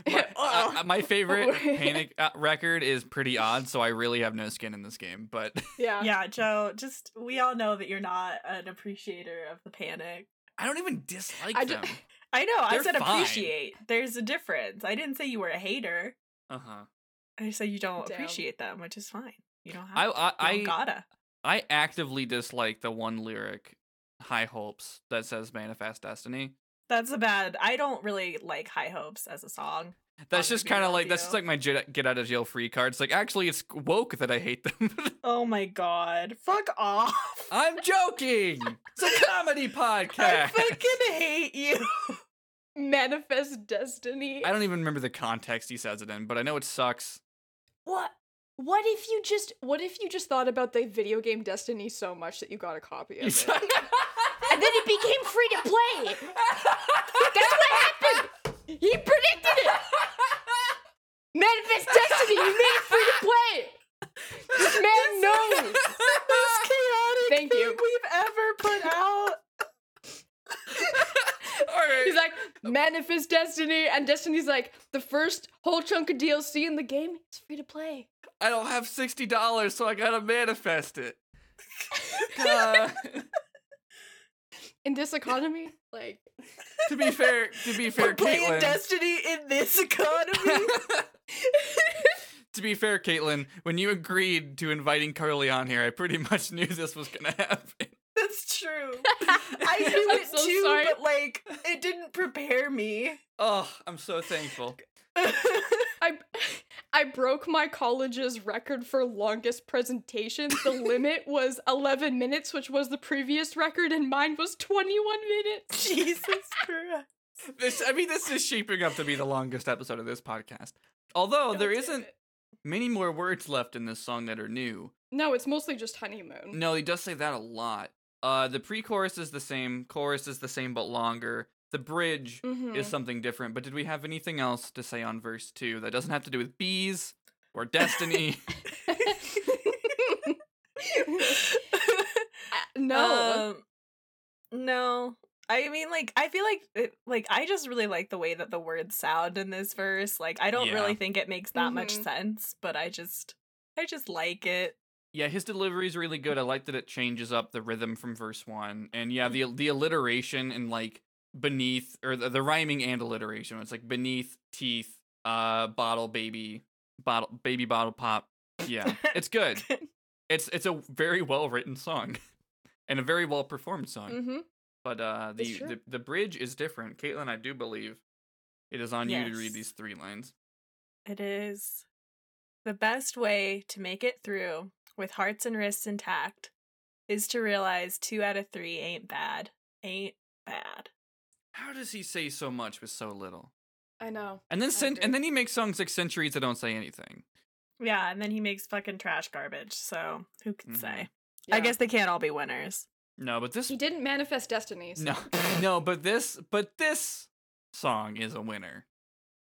My, Uh-oh. uh, my favorite Panic uh, record is Pretty Odd, so I really have no skin in this game. But yeah. yeah, Joe. Just we all know that you're not an appreciator of the panic. I don't even dislike I d- them. I know. I They're said fine. appreciate. There's a difference. I didn't say you were a hater. Uh huh. I said you don't Damn. appreciate them, which is fine. You don't have. I to. I You don't I, gotta. I actively dislike the one lyric, "High Hopes," that says "Manifest Destiny." That's a bad. I don't really like High Hopes as a song. That's just kind of like that's just like my get get out of jail free card. It's like actually it's woke that I hate them. Oh my god! Fuck off! I'm joking. It's a comedy podcast. I podcast. fucking hate you. Manifest destiny. I don't even remember the context he says it in, but I know it sucks. What? What if you just? What if you just thought about the video game Destiny so much that you got a copy of it, and then it became free to play? That's what happened. He predicted it. Manifest Destiny. You made it free to play. This man knows. the most chaotic Thank thing you. we've ever put out. All right. He's like, manifest destiny, and Destiny's like, the first whole chunk of DLC in the game is free to play. I don't have sixty dollars, so I gotta manifest it. Uh, In this economy, like, to be fair, to be fair, We're playing Caitlin. Destiny in this economy. to be fair, Caitlin, when you agreed to inviting Carly on here, I pretty much knew this was gonna happen. That's true. I knew I'm it so too, sorry. but like it didn't prepare me. Oh, I'm so thankful. I I broke my college's record for longest presentation. The limit was 11 minutes, which was the previous record, and mine was 21 minutes. Jesus Christ. This, I mean, this is shaping up to be the longest episode of this podcast. Although No, there damn isn't it. many more words left in this song that are new. No, it's mostly just honeymoon. No, he does say that a lot. Uh, the pre-chorus is the same, chorus is the same but longer. The bridge Mhm. is something different. But did we have anything else to say on verse two that doesn't have to do with bees or destiny? no. Um, no. I mean, like, I feel like, it, like, I just really like the way that the words sound in this verse. Like, I don't Yeah. really think it makes that much Mhm. sense, but I just, I just like it. Yeah, his delivery is really good. I like that it changes up the rhythm from verse one, and yeah, the the alliteration and like beneath or the, the rhyming and alliteration. It's like beneath teeth, uh, bottle baby, bottle baby bottle pop. Yeah, it's good. It's it's a very well written song, and a very well performed song. Mm-hmm. But uh, the, the the bridge is different. Caitlin, I do believe it is on you to read these three lines. It is the best way to make it through with hearts and wrists intact is to realize two out of three ain't bad. Ain't bad. How does he say so much with so little? I know. And then I cent- and then he makes songs like Centuries that don't say anything. Yeah, and then he makes fucking trash garbage, so who can Mhm. say? Yeah. I guess they can't all be winners. No, but this he didn't manifest destiny. so- no no, but this but this song is a winner.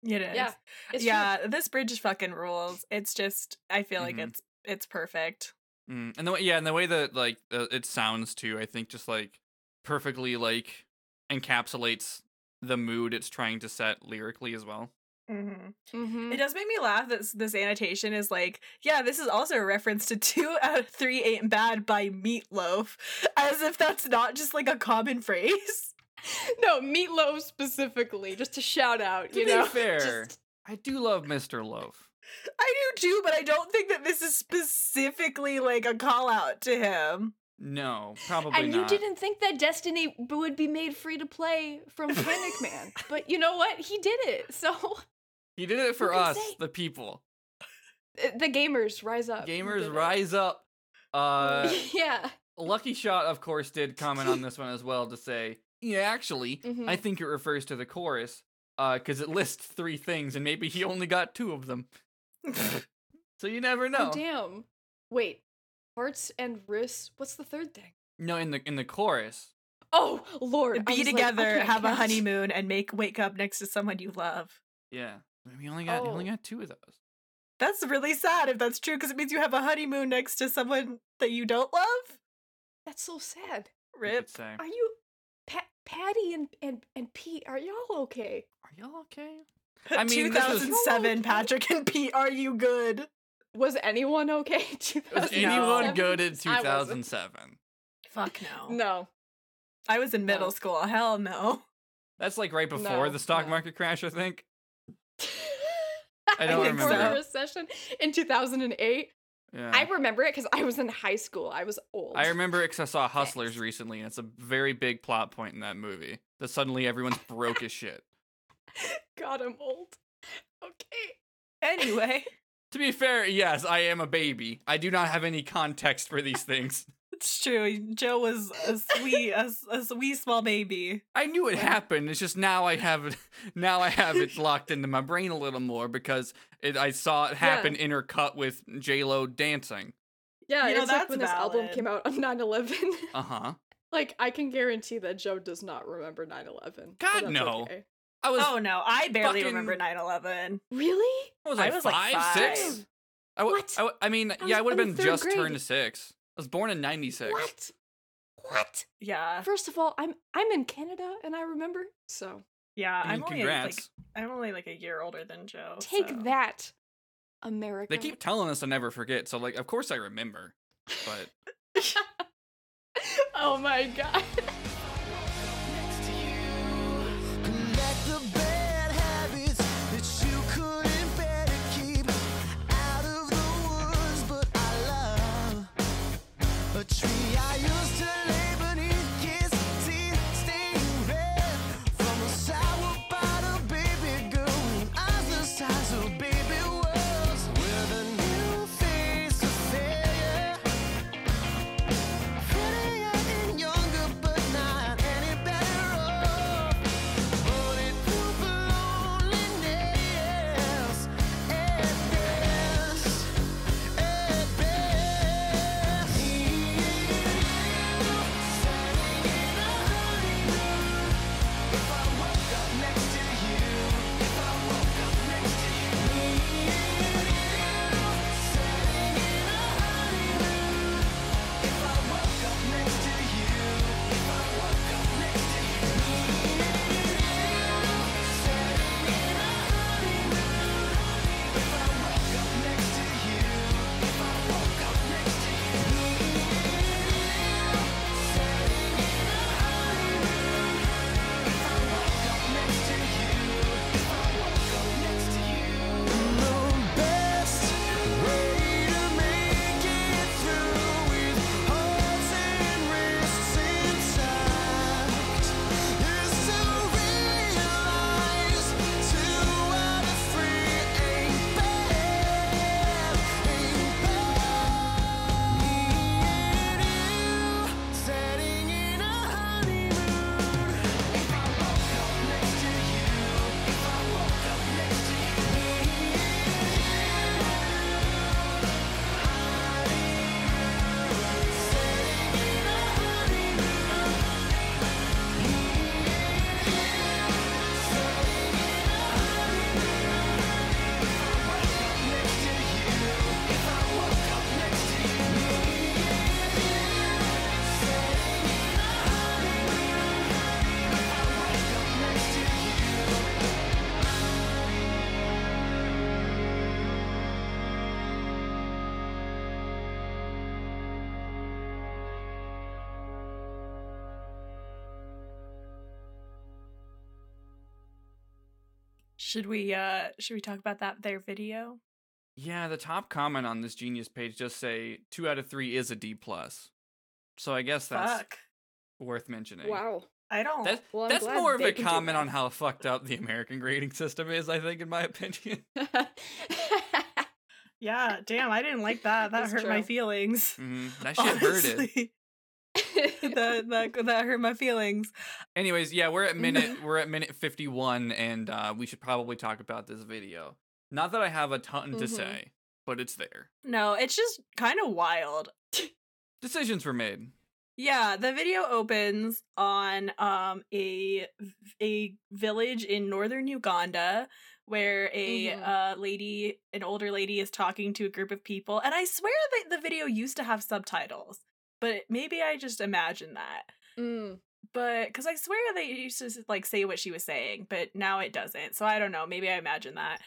It is. Yeah, it's true. yeah, this bridge fucking rules. It's just I feel like Mhm. it's it's perfect. Mm. And the way yeah, and the way that like uh, it sounds too, I think just like perfectly like encapsulates the mood it's trying to set lyrically as well. Mm-hmm. Mhm. It does make me laugh that this annotation is like, yeah, this is also a reference to two out of three ain't bad by Meatloaf, as if that's not just like a common phrase. no, meatloaf specifically, just to shout out. To you be know, fair, Just- I do love Mr. Loaf. I do too, but I don't think that this is specifically like a call out to him. No, probably and not. you didn't think that Destiny would be made free to play from Panic Man, but you know what? He did it. So He did it for us, say? the people. uh, the gamers rise up. Gamers rise up. Uh yeah. Lucky Shot, of course, did comment on this one as well to say, yeah, actually, Mhm. I think it refers to the chorus, uh, because it lists three things and maybe he only got two of them. So you never know. Oh damn. Wait. Hearts and wrists. What's the third thing? no, in the in the chorus. Oh Lord. Be was like, I together, have a honeymoon, and make wake up next to someone you love. Yeah. We only got we only Oh. got two of those. That's really sad if that's true, because it means you have a honeymoon next to someone that you don't love. That's so sad. you Rip. could. Are you, pa- Patty and, and and Pete? Are y'all okay? Are y'all okay? I mean, this was- 2007, Patrick and Pete, are you good? Was anyone okay? Was 2007? anyone good in 2007? Fuck no. No. I was in middle No. school. Hell no. That's like right before No, the stock no. market crash, I think. I don't Before remember. the recession in 2008. Yeah. I remember it because I was in high school. I was old. I remember it because I saw Hustlers Thanks. recently, and it's a very big plot point in that movie. That suddenly everyone's broke as shit. God, I'm old. Okay. Anyway, To be fair, yes, I am a baby. I do not have any context for these things. it's true. Joe was a sweet, a, s- a sweet small baby. I knew it happened. It's just now I have it. Now I have it locked into my brain a little more because it, I saw it happen intercut with J Lo dancing. Yeah, You know, it's like that's when this album came out on 9/11. Uh huh. like I can guarantee that Joe does not remember 9/11. God, no. okay. I was. Oh no, I barely fucking- remember 9 11. Really? what was I I, was, like, five, six? five. I, w- What? I, w- I mean, I yeah, I would have been just turned grade. to six. I was born in '96. What? What? Yeah. First of all, I'm I'm in Canada and I remember. So Yeah. I mean, I'm only congrats. like I'm only like a year older than Joe. take so- that, America. They keep telling us to never forget, so like, of course I remember. But oh my god. Should we uh should we talk about that their video? Yeah, the top comment on this Genius page just say two out of three is a D plus. So I guess that's Fuck. worth mentioning. Wow. I don't That's, Well, that's more of a comment on how fucked up the American grading system is, I think, in my opinion. Yeah, damn, I didn't like that. That That's hurt my true. feelings. hmm That shit hurted. Honestly. that, that that hurt my feelings. Anyways, yeah, we're at minute we're at minute fifty one, and uh, we should probably talk about this video. Not that I have a ton to Mhm. say, but it's there. No, it's just kind of wild. Decisions were made. Yeah, the video opens on um a a village in northern Uganda where a Mhm. uh lady, an older lady is talking to a group of people and I swear that the video used to have subtitles. But maybe I just imagined that. Mm. But cuz I swear they used to like say what she was saying, but now it doesn't. So I don't know, maybe I imagined that.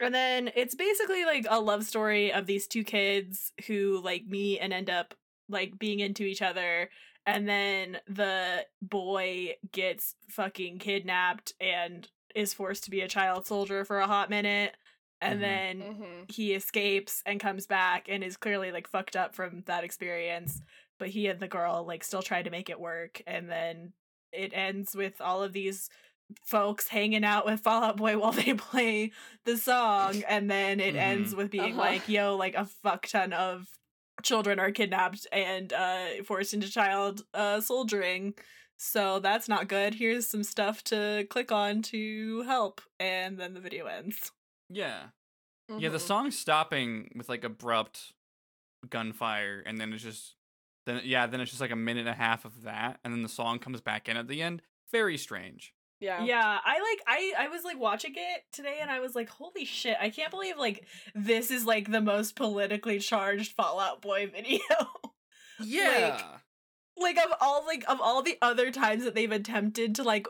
And then it's basically like a love story of these two kids who like meet and end up like being into each other and then the boy gets fucking kidnapped and is forced to be a child soldier for a hot minute and Mhm. then Mhm. he escapes and comes back and is clearly like fucked up from that experience but he and the girl like still try to make it work and then it ends with all of these folks hanging out with Fall Out Boy while they play the song and then it Mhm. ends with being Uh-huh. like yo like a fuck ton of children are kidnapped and uh forced into child uh soldiering so that's not good here's some stuff to click on to help and then the video ends Yeah. Yeah, the Mhm. song's stopping with like abrupt gunfire, and then it's just then yeah, then it's just like a minute and a half of that, and then the song comes back in at the end. Very strange. Yeah. Yeah, I like I I was like watching it today and I was like, holy shit, I can't believe like this is like the most politically charged Fall Out Boy video. Yeah. like of all like of all the other times that they've attempted to like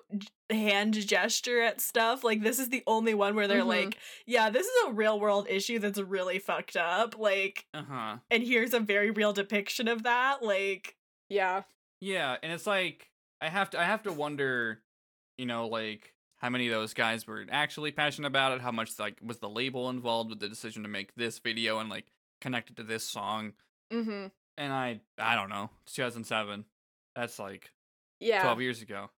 hand gesture at stuff, like this is the only one where they're Mhm. like, yeah, this is a real world issue that's really fucked up. Like uh huh. and here's a very real depiction of that. Like Yeah. Yeah, and it's like I have to I have to wonder, you know, like how many of those guys were actually passionate about it, how much like was the label involved with the decision to make this video and like connected to this song. Mm-hmm. And I I don't know. It's 2007. That's like Yeah. 12 years ago.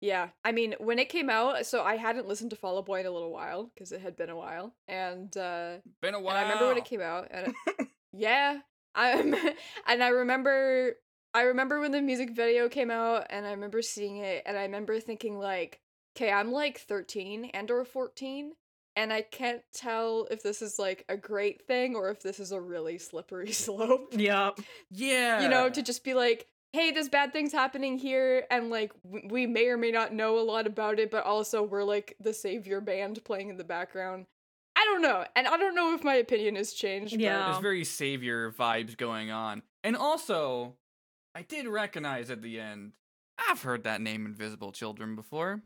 Yeah. I mean, when it came out, so I hadn't listened to Fall Out Boy in a little while because it had been a while, and uh, Been a while. I remember when it came out, and it- yeah, I'm, and I remember, I remember when the music video came out, and I remember seeing it, and I remember thinking like, okay, I'm like 13 and or 14. And I can't tell if this is like a great thing or if this is a really slippery slope. yeah. Yeah. you know, to just be like, hey, this bad thing's happening here, and like w- we may or may not know a lot about it, but also we're like the savior band playing in the background. I don't know, and I don't know if my opinion has changed. but- Yeah. There's very savior vibes going on. And also, I did recognize at the end, I've heard that name Invisible Children before.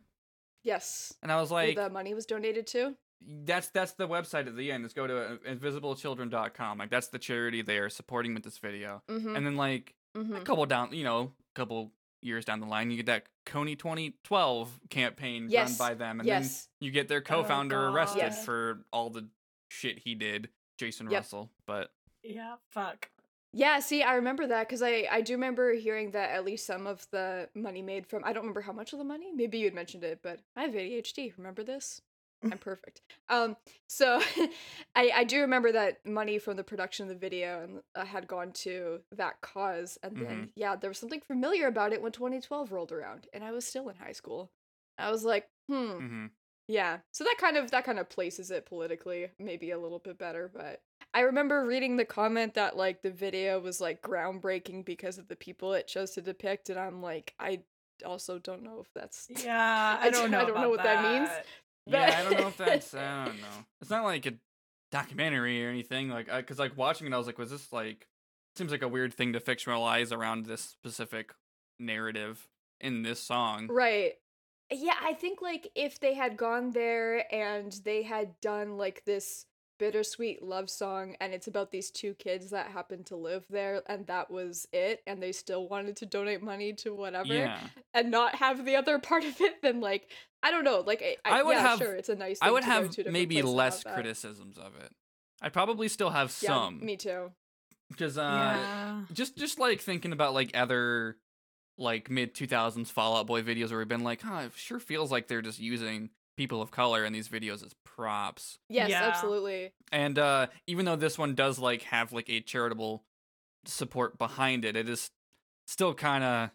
yes. And I was Who like, the money was donated to. That's that's the website at the end. Let's go to uh, invisiblechildren.com. Like that's the charity they are supporting with this video. Mm-hmm. And then like mm-hmm. a couple down, you know, a couple years down the line, you get that Kony 2012 campaign Yes. run by them and yes. then you get their co-founder God. arrested Yes. for all the shit he did, Jason Yep. Russell. But Yeah, fuck. Yeah, see, I remember that because I I do remember hearing that at least some of the money made from I don't remember how much of the money. Maybe you had mentioned it, but I have ADHD. Remember this? I'm perfect. Um, so I I do remember that money from the production of the video and uh, had gone to that cause, and then yeah, there was something familiar about it when 2012 rolled around, and I was still in high school. I was like, hmm, mhm. yeah. So that kind of that kind of places it politically maybe a little bit better, but I remember reading the comment that like the video was like groundbreaking because of the people it chose to depict and I'm like I also don't know if that's Yeah, I don't know. I don't know what that means. Yeah, I don't know if that's. I don't know. It's not like a documentary or anything. Like, because like watching it, I was like, was this like? Seems like a weird thing to fictionalize around this specific narrative in this song. right. Yeah, I think like if they had gone there and they had done like this bittersweet love song and it's about these two kids that happen to live there and that was it and they still wanted to donate money to whatever Yeah. and not have the other part of it then like I don't know like I, I, I would yeah, have- sure it's a nice I would to have to maybe less have criticisms of it. I'd probably still have yeah, some me too because uh, yeah. just just like thinking about like other like mid 2000s Fall Out Boy videos where we've been like, huh, it sure feels like they're just using people of color in these videos as props. yes Yeah. absolutely And uh even though this one does like have like a charitable support behind it, it is still kind of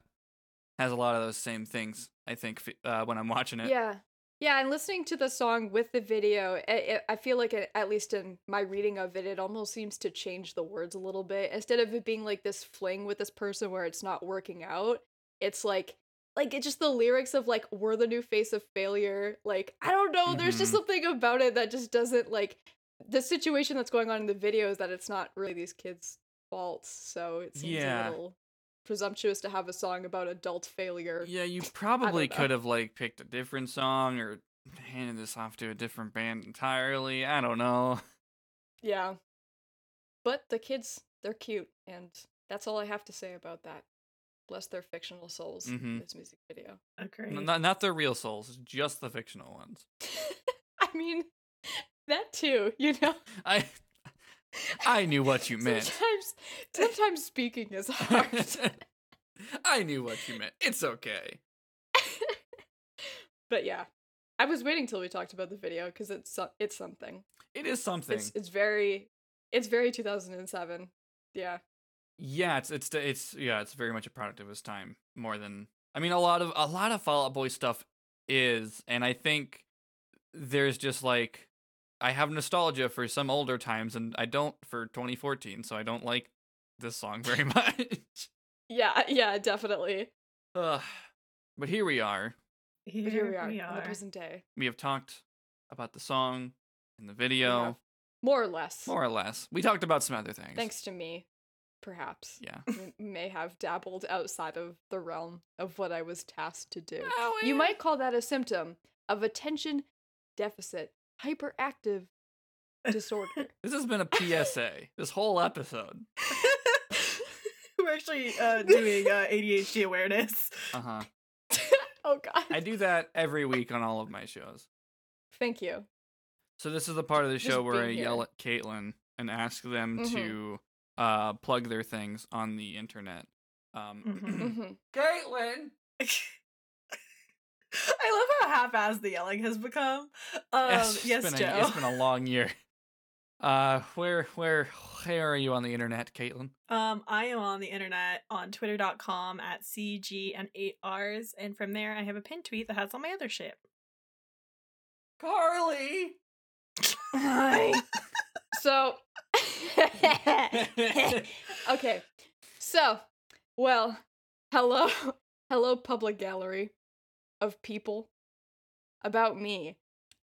has a lot of those same things. I think uh, when I'm watching it. Yeah. Yeah, and listening to the song with the video, it, it, I feel like, it, at least in my reading of it, it almost seems to change the words a little bit. Instead of it being like this fling with this person where it's not working out, it's like, like it's just the lyrics of like, we're the new face of failure. Like, I don't know, there's just Mhm. something about it that just doesn't like the situation that's going on in the video is that it's not really these kids' faults. So it seems Yeah. a little presumptuous to have a song about adult failure. Yeah, you probably could have like picked a different song or handed this off to a different band entirely. I don't know. Yeah. But the kids, they're cute, and that's all I have to say about that. Bless their fictional souls in Mhm. this music video. Agreed. N- Not not the real souls, just the fictional ones. I mean, that too, you know? I I knew what you meant. Sometimes, sometimes speaking is hard. I knew what you meant. It's okay. but yeah, I was waiting till we talked about the video because it's it's something. It is something. It's it's very it's very 2007. Yeah. Yeah, it's it's it's yeah, it's very much a product of its time more than I mean a lot of a lot of Fall Out Boy stuff is and I think there's just like I have nostalgia for some older times and I don't for 2014, so I don't like this song very much. Yeah, yeah, definitely. Ugh. But here we are. Here, here we are, in the present day. We have talked about the song and the video, have- More or less. more or less. We talked about some other things. Thanks to me, perhaps. Yeah. may have dabbled outside of the realm of what I was tasked to do. Oh, You might call that a symptom of attention deficit hyperactive disorder. This has been a PSA. this whole episode. We're actually uh, doing uh, ADHD awareness. Uh huh. oh god. I do that every week on all of my shows. Thank you. So this is the part of the Just show where I being yell at Caitlin and ask them Mhm. to uh, plug their things on the internet. Um, Mhm. Mhm. Caitlin. I love how half-assed the yelling has become. Um, It's yes, been a, Joe. It's been a long year. Uh, where where where are you on the internet, Caitlin? Um, I am on the internet on twitter.com at CG and 8Rs, and from there I have a pinned tweet that has all my other shit. Carly. Hi. so okay. So, well, hello hello public gallery of people about me.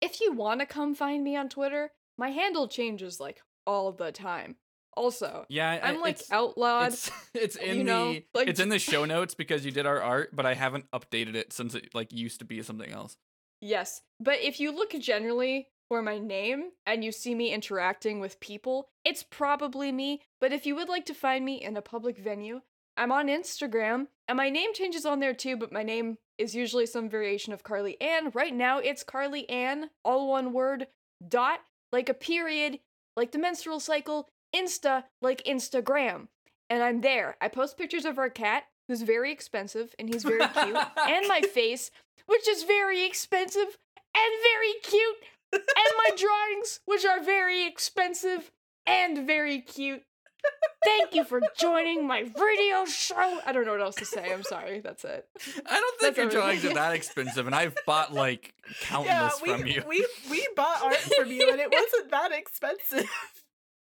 If you want to come find me on Twitter, my handle changes like all the time. Also, Yeah, I'm like it's, outlawed. It's it's in you know, the like- it's in the show notes because you did our art, but I haven't updated it since it like used to be something else. Yes, but if you look generally for my name and you see me interacting with people, it's probably me. But if you would like to find me in a public venue, I'm on Instagram and my name changes on there too, but my name is usually some variation of Carly Ann. Right now it's Carly Ann, all one word, dot, like a period, like the menstrual cycle, Insta, like Instagram. And I'm there. I post pictures of our cat, who's very expensive and he's very cute, and my face, which is very expensive and very cute, and my drawings, which are very expensive and very cute. Thank you for joining my radio show. I don't know what else to say. I'm sorry. That's it. I don't think That's your everything. drawings are that expensive, and I've bought like countless yeah, we, from you. we we bought art from you, and it wasn't that expensive.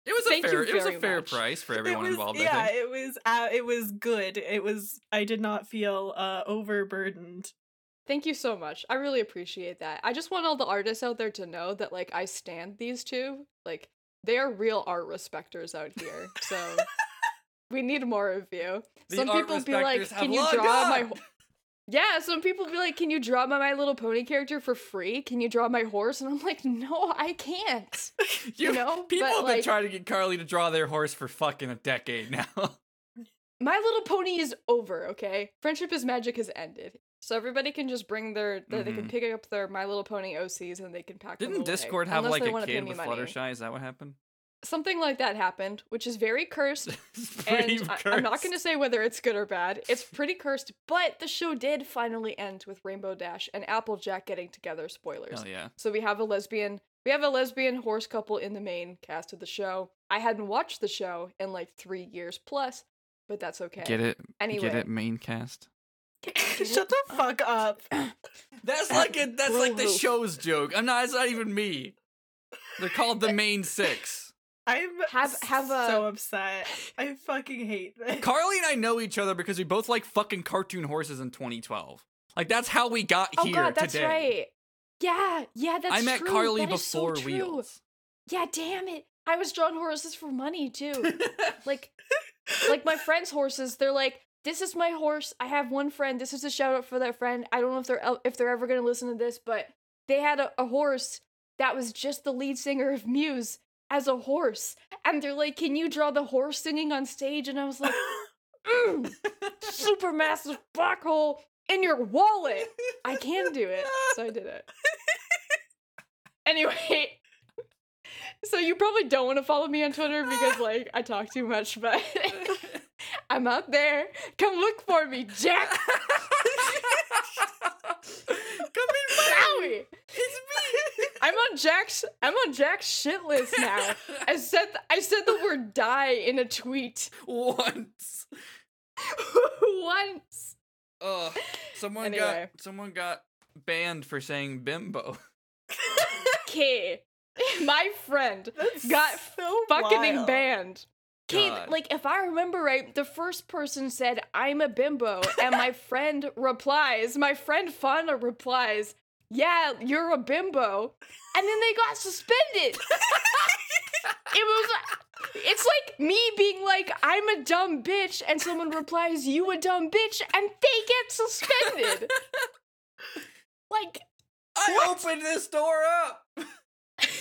it was a Thank you fair it was a fair much. price for everyone was, involved. Yeah, I think. it was. Uh, it was good. It was. I did not feel uh, overburdened. Thank you so much. I really appreciate that. I just want all the artists out there to know that like I stand these two. Like they are real art respecters out here. So we need more of you. The Some people be like, "Can you draw my on." Yeah, some people be like, "Can you draw my My Little Pony character for free? Can you draw my horse?" And I'm like, "No, I can't." You know, people but, have been like- trying to get Carly to draw their horse for fucking a decade now. My Little Pony is over. Okay, Friendship is Magic has ended, so everybody can just bring their, their they can Mhm. pick up their My Little Pony OCs and they can pack Didn't away, Discord have unless like a kid with money. Fluttershy? Is that what happened? Something like that happened, which is very cursed. And I, I'm not going to say whether it's good or bad. It's pretty cursed, but the show did finally end with Rainbow Dash and Applejack getting together. Spoilers. Hell yeah. So we have a lesbian we have a lesbian horse couple in the main cast of the show. I hadn't watched the show in like 3 years plus, but that's okay. Get it? Anyway. Get it? Main cast. Shut the fuck up. That's like a, that's like the show's joke. I'm not. It's not even me. They're called the main six. I'm Have- have a- so upset. I fucking hate this. Carly and I know each other because we both like fucking cartoon horses in 2012. Like that's how we got Oh here god, that's today. right. Yeah, yeah, that's I met true. Carly That is so before true. Wheels. Yeah, damn it. I was drawing horses for money too. like like my friends' horses, they're like, "This is my horse. I have one friend. This is a shout out for that friend. I don't know if they're if they're ever gonna listen to this, but they had a, a horse that was just the lead singer of Muse as a horse, and they're like, "Can you draw the horse singing on stage?" And I was like, mm, "Super massive black hole in your wallet. I can do it." So I did it. Anyway. So you probably don't want to follow me on Twitter because like I talk too much, but I'm out there. Come look for me, Jack. Come in, buddy. Owie. It's me. I'm on Jack's I'm on Jack's shit list now. I said I said the word die in a tweet Once. once. Ugh. Someone Anyway. got someone got banned for saying bimbo. Okay. My friend That's got so fucking wild. banned. God. like if I remember right, the first person said I'm a bimbo, and my friend replies, my friend Fauna replies, "Yeah, you're a bimbo," and then they got suspended. it was, it's like me being like I'm a dumb bitch, and someone replies, "You a dumb bitch," and they get suspended. like I opened this door up.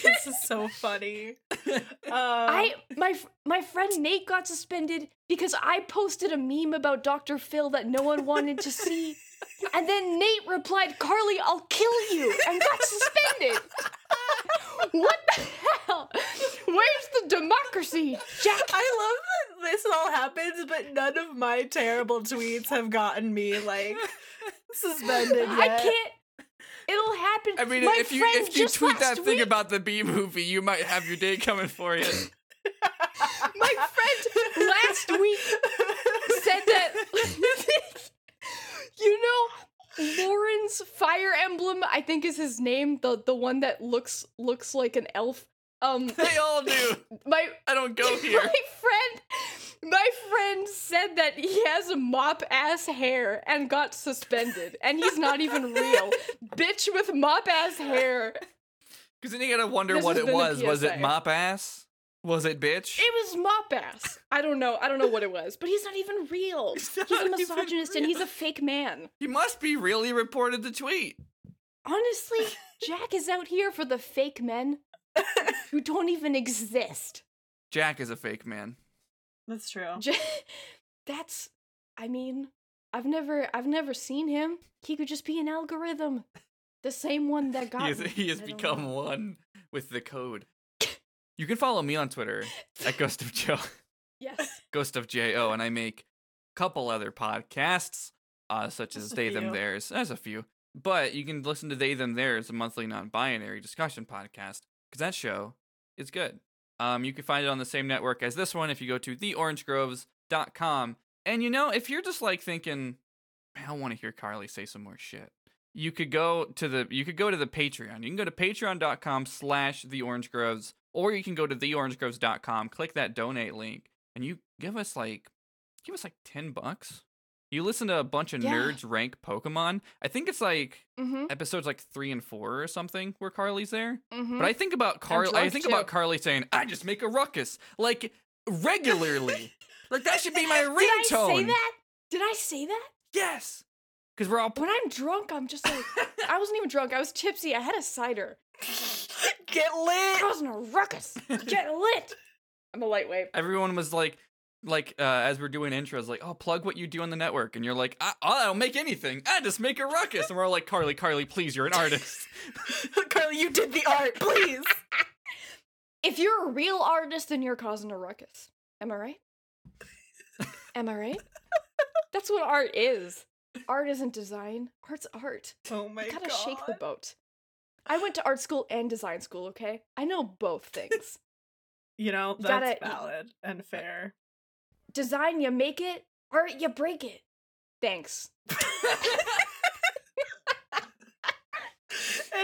This is so funny. Um, I my my friend Nate got suspended because I posted a meme about Dr. Phil that no one wanted to see. And then Nate replied, "Carly, I'll kill you." And got suspended. what the hell? Where's the democracy? Jack I love that this all happens, but none of my terrible tweets have gotten me like suspended I can't It'll happen. I mean, My if you friend if you tweet that last thing week- about the B movie, you might have your day coming for you. my friend last week said that you know Lorenz fire emblem I think is his name the the one that looks looks like an elf um they all do. my I don't go here. my friend my friend said that he has mop ass hair and got suspended and he's not even real bitch with mop ass hair Because then you gotta wonder This what it was. Was it mop ass? Was it bitch? It was mop ass. I don't know. I don't know what it was, but he's not even real. He's He's, a misogynist and he's a fake man. He must be really reported the tweet. Honestly, Jack is out here for the fake men who don't even exist. Jack is a fake man. That's true. Ja- That's I mean, I've never I've never seen him. He could just be an algorithm. The same one that got He has, me. he has become know. one with the code. You can follow me on Twitter at Ghost of Joe. Yes. Ghost of Jo, and I make a couple other podcasts, uh, such Just as a They Them few. Theirs. There's a few, but you can listen to They Them Theirs, a monthly non-binary discussion podcast, because that show is good. Um, you can find it on the same network as this one if you go to theorangegroves.com. And you know, if you're just like thinking, "Man, I want to hear Carly say some more shit. You could go to the you could go to the Patreon. You can go to patreon.com slash the orange groves, or you can go to theorangegroves.com, click that donate link, and you give us like give us like 10 bucks. You listen to a bunch of Yeah. nerds rank Pokemon. I think it's like Mm-hmm. episodes like three and four or something where Carly's there. mm-hmm. But I think about Carly. I think about. Carly saying, "I just make a ruckus like regularly." like that should be my ringtone. Did I say that? Did I say that? Yes. Because we're all. When I'm drunk, I'm just like, I wasn't even drunk. I was tipsy. I had a cider. Get lit. Causing a ruckus. Get lit. I'm a lightweight. Everyone was like, like uh, as we're doing intros, like, oh, plug what you do on the network, and you're like, I, I don't make anything. I just make a ruckus, and we're all like, Carly, Carly, please, you're an artist. Carly, you did the art, please. If you're a real artist, then you're causing a ruckus. Am I right? Am I right? That's what art is. Art isn't design. Art's art. Oh my You god. gotta shake the boat. I went to art school and design school, okay? I know both things. You know, You that's gotta- valid and fair. Design, you make it. Art, you break it. Thanks. and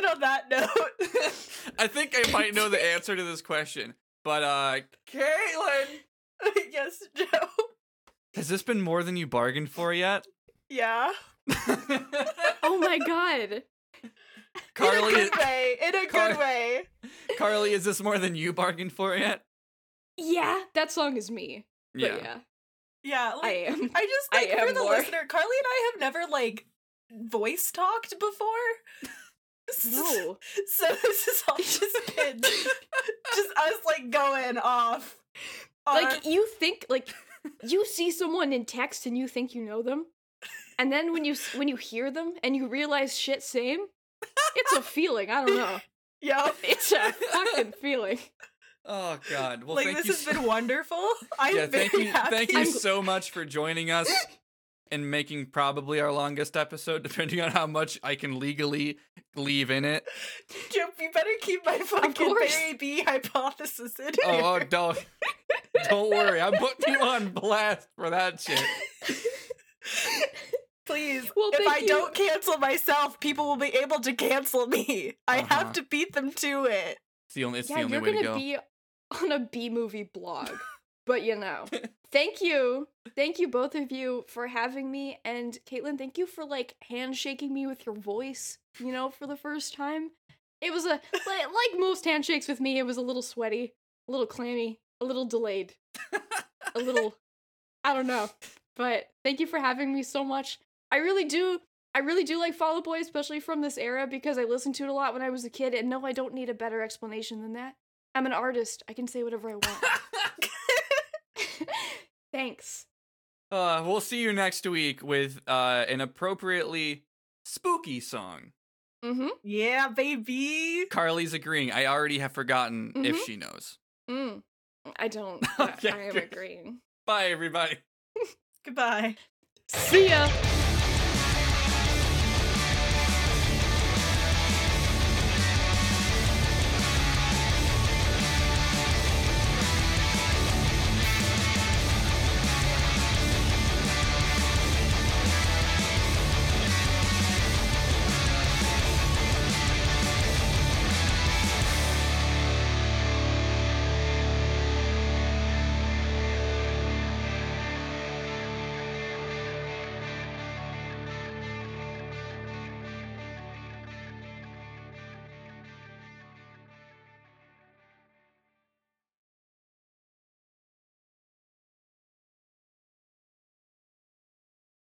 on that note, I think I might know the answer to this question, but uh, Caitlin, yes, Joe. has this been more than you bargained for yet? Yeah. Oh my god. Carly, in a good way. In a Car- good way. Carly, is this more than you bargained for yet? Yeah, that song is me. But yeah, Yeah, like I am. I just I think for am the more. listener, Carly and I have never like voice talked before. No. So this is all just been just us like going off. our- like you think like you see someone in text and you think you know them and then when you when you hear them and you realize shit same it's a feeling i don't know yeah. it's a fucking feeling Oh God! Well, like thank this you. has so- been wonderful. I'm yeah, very thank you, happy. thank you so much for joining us and making probably our longest episode, depending on how much I can legally leave in it. Joe, you better keep my fucking course. Barry B hypothesis in Oh, here. oh, don't, don't worry, I'm putting you on blast for that shit. Please. Well, if I you. don't cancel myself, people will be able to cancel me. I Uh-huh. have to beat them to it. It's the only, it's yeah the only you're way to gonna go. be on a b movie blog but you know. Thank you. Thank you both of you for having me and caitlin thank you for like handshaking me with your voice you know for the first time. It was a like, like most handshakes with me it was a little sweaty a little clammy a little delayed a little i don't know but thank you for having me so much. I really do i really do like fall out boy especially from this era because i listened to it a lot when i was a kid and no i don't need a better explanation than that i'm an artist i can say whatever i want thanks Uh, we'll see you next week with uh, an appropriately spooky song. mm-hmm Yeah, baby. Carly's agreeing. I already have forgotten if Mhm. she knows. mm. i don't Okay, i am good. agreeing Bye, everybody. Goodbye. see ya